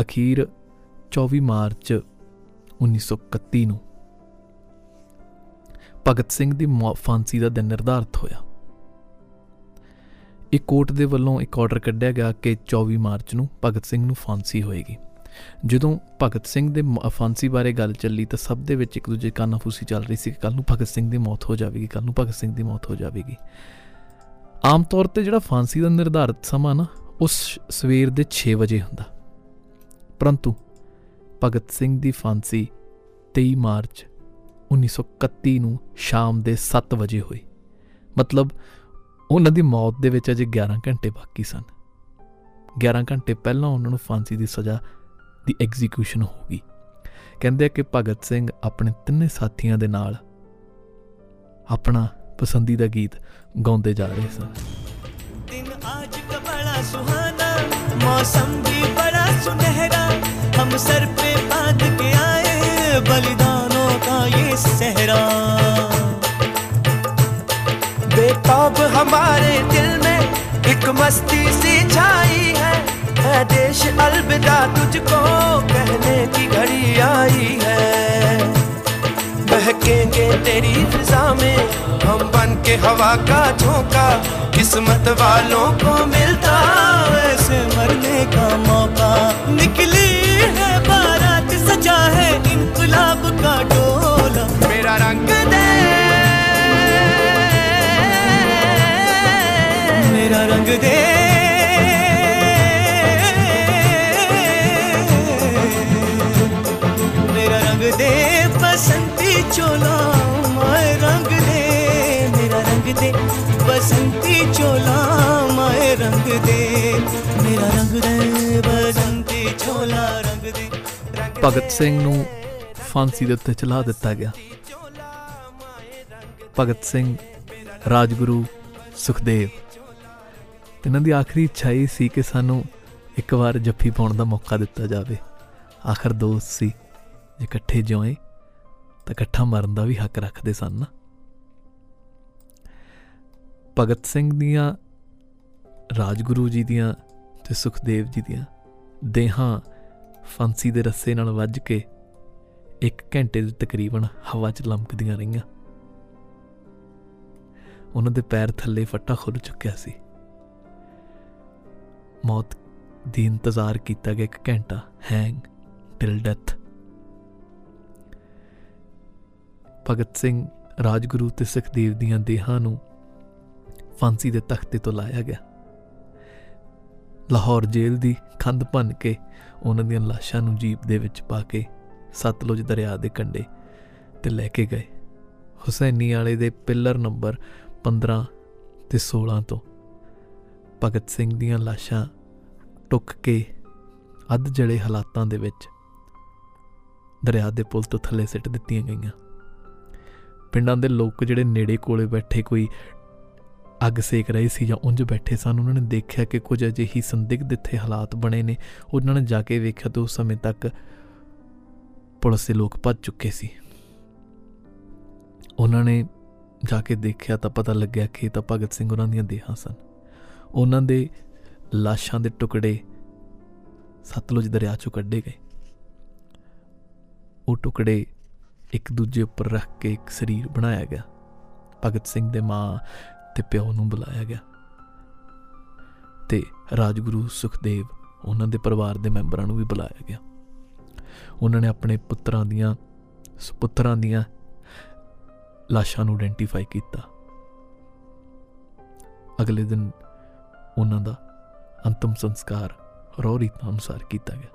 ਅਖੀਰ 24 ਮਾਰਚ 1931 ਨੂੰ ਭਗਤ ਸਿੰਘ ਦੀ ਫਾਂਸੀ ਦਾ ਦਿਨ ਨਿਰਧਾਰਤ ਹੋਇਆ। ਇਹ ਕੋਰਟ ਦੇ ਵੱਲੋਂ ਇੱਕ ਆਰਡਰ ਕੱਢਿਆ ਗਿਆ ਕਿ 24 ਮਾਰਚ ਨੂੰ ਭਗਤ ਸਿੰਘ ਨੂੰ ਫਾਂਸੀ ਹੋਏਗੀ। ਜਦੋਂ ਭਗਤ ਸਿੰਘ ਦੇ ਮ- ਫਾਂਸੀ ਬਾਰੇ ਗੱਲ ਚੱਲੀ ਤਾਂ ਸਭ ਦੇ ਵਿੱਚ ਇੱਕ ਦੂਜੇ ਕਾਨਾਫੂਸੀ ਚੱਲ ਰਹੀ ਸੀ ਕਿ ਕੱਲ ਨੂੰ ਭਗਤ ਸਿੰਘ ਦੀ ਮੌਤ ਹੋ ਜਾਵੇਗੀ ਕੱਲ ਨੂੰ ਭਗਤ ਸਿੰਘ ਦੀ ਮੌਤ ਹੋ ਜਾਵੇਗੀ। ਆਮ ਤੌਰ ਤੇ ਜਿਹੜਾ ਫਾਂਸੀ ਦਾ ਨਿਰਧਾਰਿਤ ਸਮਾਂ ਨਾ, ਉਸ ਸਵੇਰ ਦੇ 6 ਵਜੇ ਹੁੰਦਾ। ਪਰੰਤੂ ਭਗਤ ਸਿੰਘ ਦੀ ਫਾਂਸੀ 23 ਮਾਰਚ 1931 ਨੂੰ ਸ਼ਾਮ ਦੇ 7 ਵਜੇ ਹੋਈ। ਮਤਲਬ ਉਹਨਾਂ ਦੀ ਮੌਤ ਦੇ ਵਿੱਚ ਅਜੇ 11 ਘੰਟੇ ਬਾਕੀ ਸਨ। 11 ਘੰਟੇ ਪਹਿਲਾਂ ਉਹਨਾਂ ਨੂੰ ਫਾਂਸੀ ਦੀ ਸਜ਼ਾ ਦੀ ਐਗਜ਼ੀਕਿਊਸ਼ਨ ਹੋ ਗਈ ਕਹਿੰਦੇ ਆ ਕਿ ਭਗਤ ਸਿੰਘ ਆਪਣੇ ਤਿੰਨੇ ਸਾਥੀਆਂ ਦੇ ਨਾਲ ਆਪਣਾ ਪਸੰਦੀਦਾ ਗੀਤ ਗਾਉਂਦੇ ਜਾ ਰਹੇ ਸਨ दिन आज का बड़ा सुहाना मौसम भी बड़ा सुनहरा हम सर पे बांध के आए बलिदानों का ये सहरा बेताब हमारे दिल में एक मस्ती सी छाई है है देश, अलविदा तुझको कहने की घड़ी आई है। बहकेंगे तेरी फिजा में, हम बन के हवा का झोंका, किस्मत वालों को मिलता ऐसे मरने का मौका। निकली है बारात, सजा है इनकलाब का डोला। मेरा रंग दे। मेरा रंग दे। ਚੋਲਾ ਮਾਏ ਰੰਗ ਦੇ। ਮੇਰਾ ਰੰਗ ਦੇ ਬਸੰਤੀ ਚੋਲਾ ਰੰਗ ਦੇ। ਭਗਤ ਸਿੰਘ ਨੂੰ ਫਾਂਸੀ ਦੇ ਉੱਤੇ ਚਲਾ ਦਿੱਤਾ ਗਿਆ। ਭਗਤ ਸਿੰਘ, ਰਾਜਗੁਰੂ, ਸੁਖਦੇਵ। ਇਹਨਾਂ ਦੀ ਆਖਰੀ ਇੱਛਾ ਇਹ ਸੀ ਕਿ ਸਾਨੂੰ ਇੱਕ ਵਾਰ ਜੱਫੀ ਪਾਉਣ ਦਾ ਮੌਕਾ ਦਿੱਤਾ ਜਾਵੇ। ਆਖਰ ਦੋਸਤ ਸੀ। ਜੇ ਇਕੱਠੇ ਜਿਉਏ ਤਾਂ ਇਕੱਠਾ ਮਰਨ ਦਾ ਵੀ ਹੱਕ ਰੱਖਦੇ ਸਨ ਨਾ। ਭਗਤ ਸਿੰਘ ਦੀਆਂ, ਰਾਜਗੁਰੂ ਜੀ ਦੀਆਂ ਤੇ ਸੁਖਦੇਵ ਜੀ ਦੀਆਂ ਦੇਹਾਂ ਫਾਂਸੀ ਦੇ ਰੱਸੇ ਨਾਲ ਵੱਜ ਕੇ ਇੱਕ ਘੰਟੇ ਦੇ ਤਕਰੀਬਨ ਹਵਾ 'ਚ ਲਮਕਦੀਆਂ ਰਹੀਆਂ। ਉਹਨਾਂ ਦੇ ਪੈਰ ਥੱਲੇ ਫੱਟਾ ਖੁੱਲ ਚੁੱਕਿਆ ਸੀ। ਮੌਤ ਦੀ ਇੰਤਜ਼ਾਰ ਕੀਤਾ ਗਿਆ ਇੱਕ ਘੰਟਾ। Hang till death Bhagat Singh, Rajguru ਤੇ ਸੁਖਦੇਵ ਦੀਆਂ ਦੇਹਾਂ ਨੂੰ ਫਾਂਸੀ ਦੇ ਤਖਤੇ ਤੋਂ ਲਾਇਆ ਗਿਆ। ਲਾਹੌਰ ਜੇਲ੍ਹ ਦੀ ਕੰਧ ਭੰਨ ਕੇ ਉਹਨਾਂ ਦੀਆਂ ਲਾਸ਼ਾਂ ਨੂੰ ਜੀਪ ਦੇ ਵਿੱਚ ਪਾ ਕੇ ਸਤਲੁਜ ਦਰਿਆ ਦੇ ਕੰਢੇ ਤੇ ਲੈ ਕੇ ਗਏ। ਹੁਸੈਨੀ ਵਾਲੇ ਦੇ ਪਿੱਲਰ ਨੰਬਰ 15 ਤੇ 16 ਤੋਂ ਭਗਤ ਸਿੰਘ ਦੀਆਂ ਲਾਸ਼ਾਂ ਟੁੱਕ ਕੇ ਅੱਧ ਜੜੇ ਹਾਲਾਤਾਂ ਦੇ ਵਿੱਚ ਦਰਿਆ ਦੇ ਪੁਲ ਤੋਂ ਥੱਲੇ ਸਿੱਟ ਦਿੱਤੀਆਂ ਗਈਆਂ। ਪਿੰਡਾਂ ਦੇ ਲੋਕ ਜਿਹੜੇ ਨੇੜੇ ਕੋਲੇ ਬੈਠੇ ਕੋਈ ਅੱਗ ਸੇਕ ਰਹੇ ਸੀ ਜਾਂ ਉਂਝ ਬੈਠੇ ਸਨ, ਉਹਨਾਂ ਨੇ ਦੇਖਿਆ ਕਿ ਕੁਝ ਅਜਿਹੀ ਸੰਦਿਗਧ ਇੱਥੇ ਹਾਲਾਤ ਬਣੇ ਨੇ। ਉਹਨਾਂ ਨੇ ਜਾ ਕੇ ਵੇਖਿਆ ਤਾਂ ਉਸ ਸਮੇਂ ਤੱਕ ਪੁਲਿਸ ਦੇ ਲੋਕ ਭੱਜ ਚੁੱਕੇ ਸੀ। ਉਹਨਾਂ ਨੇ ਜਾ ਕੇ ਦੇਖਿਆ ਤਾਂ ਪਤਾ ਲੱਗਿਆ ਕਿ ਇਹ ਤਾਂ ਭਗਤ ਸਿੰਘ ਉਹਨਾਂ ਦੀਆਂ ਦੇਹਾਂ ਸਨ। ਉਹਨਾਂ ਦੇ ਲਾਸ਼ਾਂ ਦੇ ਟੁਕੜੇ ਸਤਲੁਜ ਦਰਿਆ ਚੋਂ ਕੱਢੇ ਗਏ। ਉਹ ਟੁਕੜੇ ਇੱਕ ਦੂਜੇ ਉੱਪਰ ਰੱਖ ਕੇ ਇੱਕ ਸਰੀਰ ਬਣਾਇਆ ਗਿਆ। ਭਗਤ ਸਿੰਘ ਦੇ ਮਾਂ ਤੇ ਪਿਓ ਨੂੰ ਬੁਲਾਇਆ ਗਿਆ। ਤੇ ਰਾਜਗੁਰੂ ਸੁਖਦੇਵ ਉਹਨਾਂ ਦੇ ਪਰਿਵਾਰ ਦੇ ਮੈਂਬਰਾਂ ਨੂੰ ਵੀ ਬੁਲਾਇਆ ਗਿਆ। ਉਹਨਾਂ ਨੇ ਆਪਣੇ ਪੁੱਤਰਾਂ ਦੀਆਂ, ਸੁਪੁੱਤਰਾਂ ਦੀਆਂ ਲਾਸ਼ਾਂ ਨੂੰ ਆਇਡੈਂਟੀਫਾਈ ਕੀਤਾ। ਅਗਲੇ ਦਿਨ ਉਹਨਾਂ ਦਾ ਅੰਤਮ ਸੰਸਕਾਰ ਰੋ ਰੀਤਾਂ ਅਨੁਸਾਰ ਕੀਤਾ ਗਿਆ।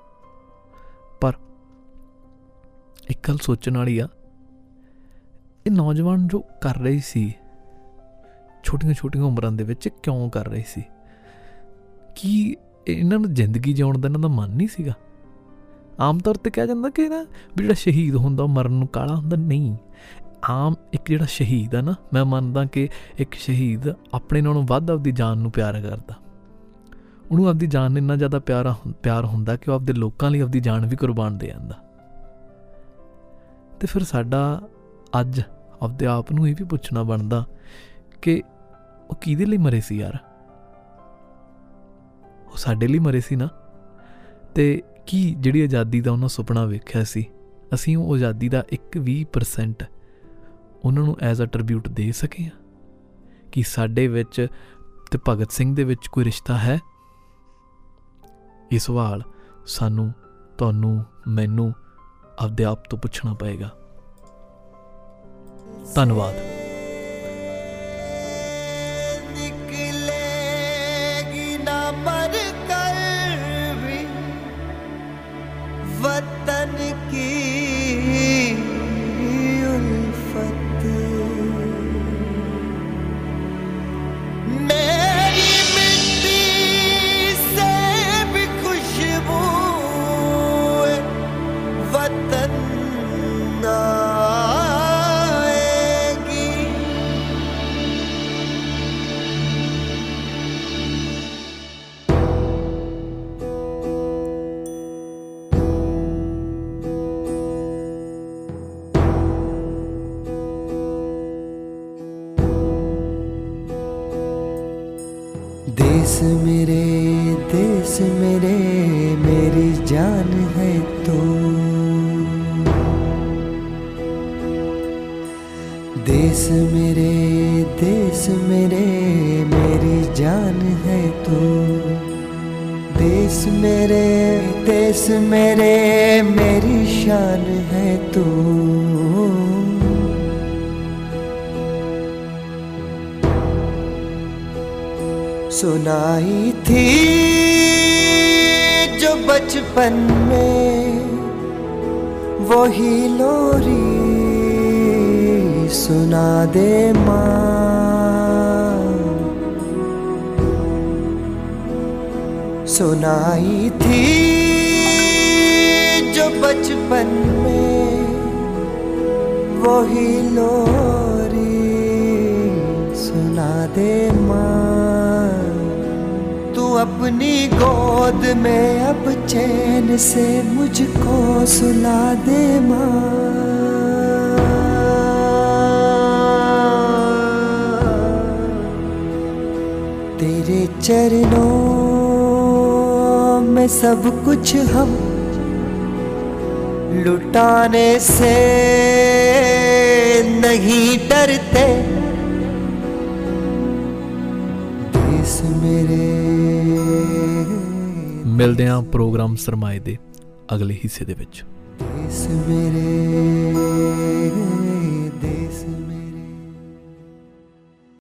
ਪਰ ਇੱਕ ਗੱਲ ਸੋਚਣ ਵਾਲੀ ਆ, ਇਹ ਨੌਜਵਾਨ ਜੋ ਕਰ ਰਹੇ ਸੀ ਛੋਟੀਆਂ ਛੋਟੀਆਂ ਉਮਰਾਂ ਦੇ ਵਿੱਚ ਕਿਉਂ ਕਰ ਰਹੇ ਸੀ? ਕੀ ਇਹਨਾਂ ਨੂੰ ਜ਼ਿੰਦਗੀ ਜਿਉਣ ਦਾ ਇਹਨਾਂ ਦਾ ਮਨ ਨਹੀਂ ਸੀਗਾ? ਆਮ ਤੌਰ ਤੇ ਕਿਹਾ ਜਾਂਦਾ ਕਿ ਨਾ ਵੀ ਜਿਹੜਾ ਸ਼ਹੀਦ ਹੁੰਦਾ ਉਹ ਮਰਨ ਨੂੰ ਕਾਲਾ ਹੁੰਦਾ। ਨਹੀਂ, ਆਮ ਇੱਕ ਜਿਹੜਾ ਸ਼ਹੀਦ ਆ ਨਾ, ਮੈਂ ਮੰਨਦਾ ਕਿ ਇੱਕ ਸ਼ਹੀਦ ਆਪਣੇ ਨਾਲੋਂ ਵੱਧ ਆਪਦੀ ਜਾਨ ਨੂੰ ਪਿਆਰ ਕਰਦਾ। ਉਹਨੂੰ ਆਪਦੀ ਜਾਨ ਨਾਲ ਇੰਨਾ ਜ਼ਿਆਦਾ ਪਿਆਰਾ ਹੁੰ- ਪਿਆਰ ਹੁੰਦਾ ਕਿ ਉਹ ਆਪਦੇ ਲੋਕਾਂ ਲਈ ਆਪਦੀ ਜਾਨ ਵੀ ਕੁਰਬਾਨ ਦੇ ਜਾਂਦਾ ਤੇ ਫਿਰ ਸਾਡਾ ਅੱਜ ਆਪਦੇ ਆਪ ਨੂੰ ਇਹ ਵੀ ਪੁੱਛਣਾ ਬਣਦਾ ਕਿ ਉਹ ਕਿਹਦੇ ਲਈ ਮਰੇ ਸੀ ਯਾਰ? ਉਹ ਸਾਡੇ ਲਈ ਮਰੇ ਸੀ ਨਾ। ਤੇ ਕੀ ਜਿਹੜੀ ਆਜ਼ਾਦੀ ਦਾ ਉਹਨਾਂ ਸੁਪਨਾ ਵੇਖਿਆ ਸੀ? ਅਸੀਂ ਉਹ ਆਜ਼ਾਦੀ ਦਾ ਇੱਕ 20% ਉਹਨਾਂ ਨੂੰ ਐਜ਼ ਅ ਟ੍ਰਿਬਿਊਟ ਦੇ ਸਕੇ ਆ ਕਿ ਸਾਡੇ ਵਿੱਚ ਤੇ ਭਗਤ ਸਿੰਘ ਦੇ ਵਿੱਚ ਕੋਈ ਰਿਸ਼ਤਾ ਹੈ? ਇਹ ਸਵਾਲ ਸਾਨੂੰ, ਤੁਹਾਨੂੰ, ਮੈਨੂੰ ਆਪਦੇ ਆਪ ਤੋਂ ਪੁੱਛਣਾ ਪਏਗਾ। ਧੰਨਵਾਦ। सुनाई थी जो बचपन में, वही लोरी सुना दे माँ। सुनाई थी जो बचपन में, वही लोरी सुना दे माँ। अपनी गोद में अब चैन से मुझको सुला दे माँ। तेरे चरणों में सब कुछ हम लुटाने से नहीं डरते। ਮਿਲਦੇ ਆਂ ਪ੍ਰੋਗਰਾਮ ਸਰਮਾਏ ਦੇ ਅਗਲੇ ਹਿੱਸੇ ਦੇ ਵਿੱਚ। ਇਸ ਮੇਰੇ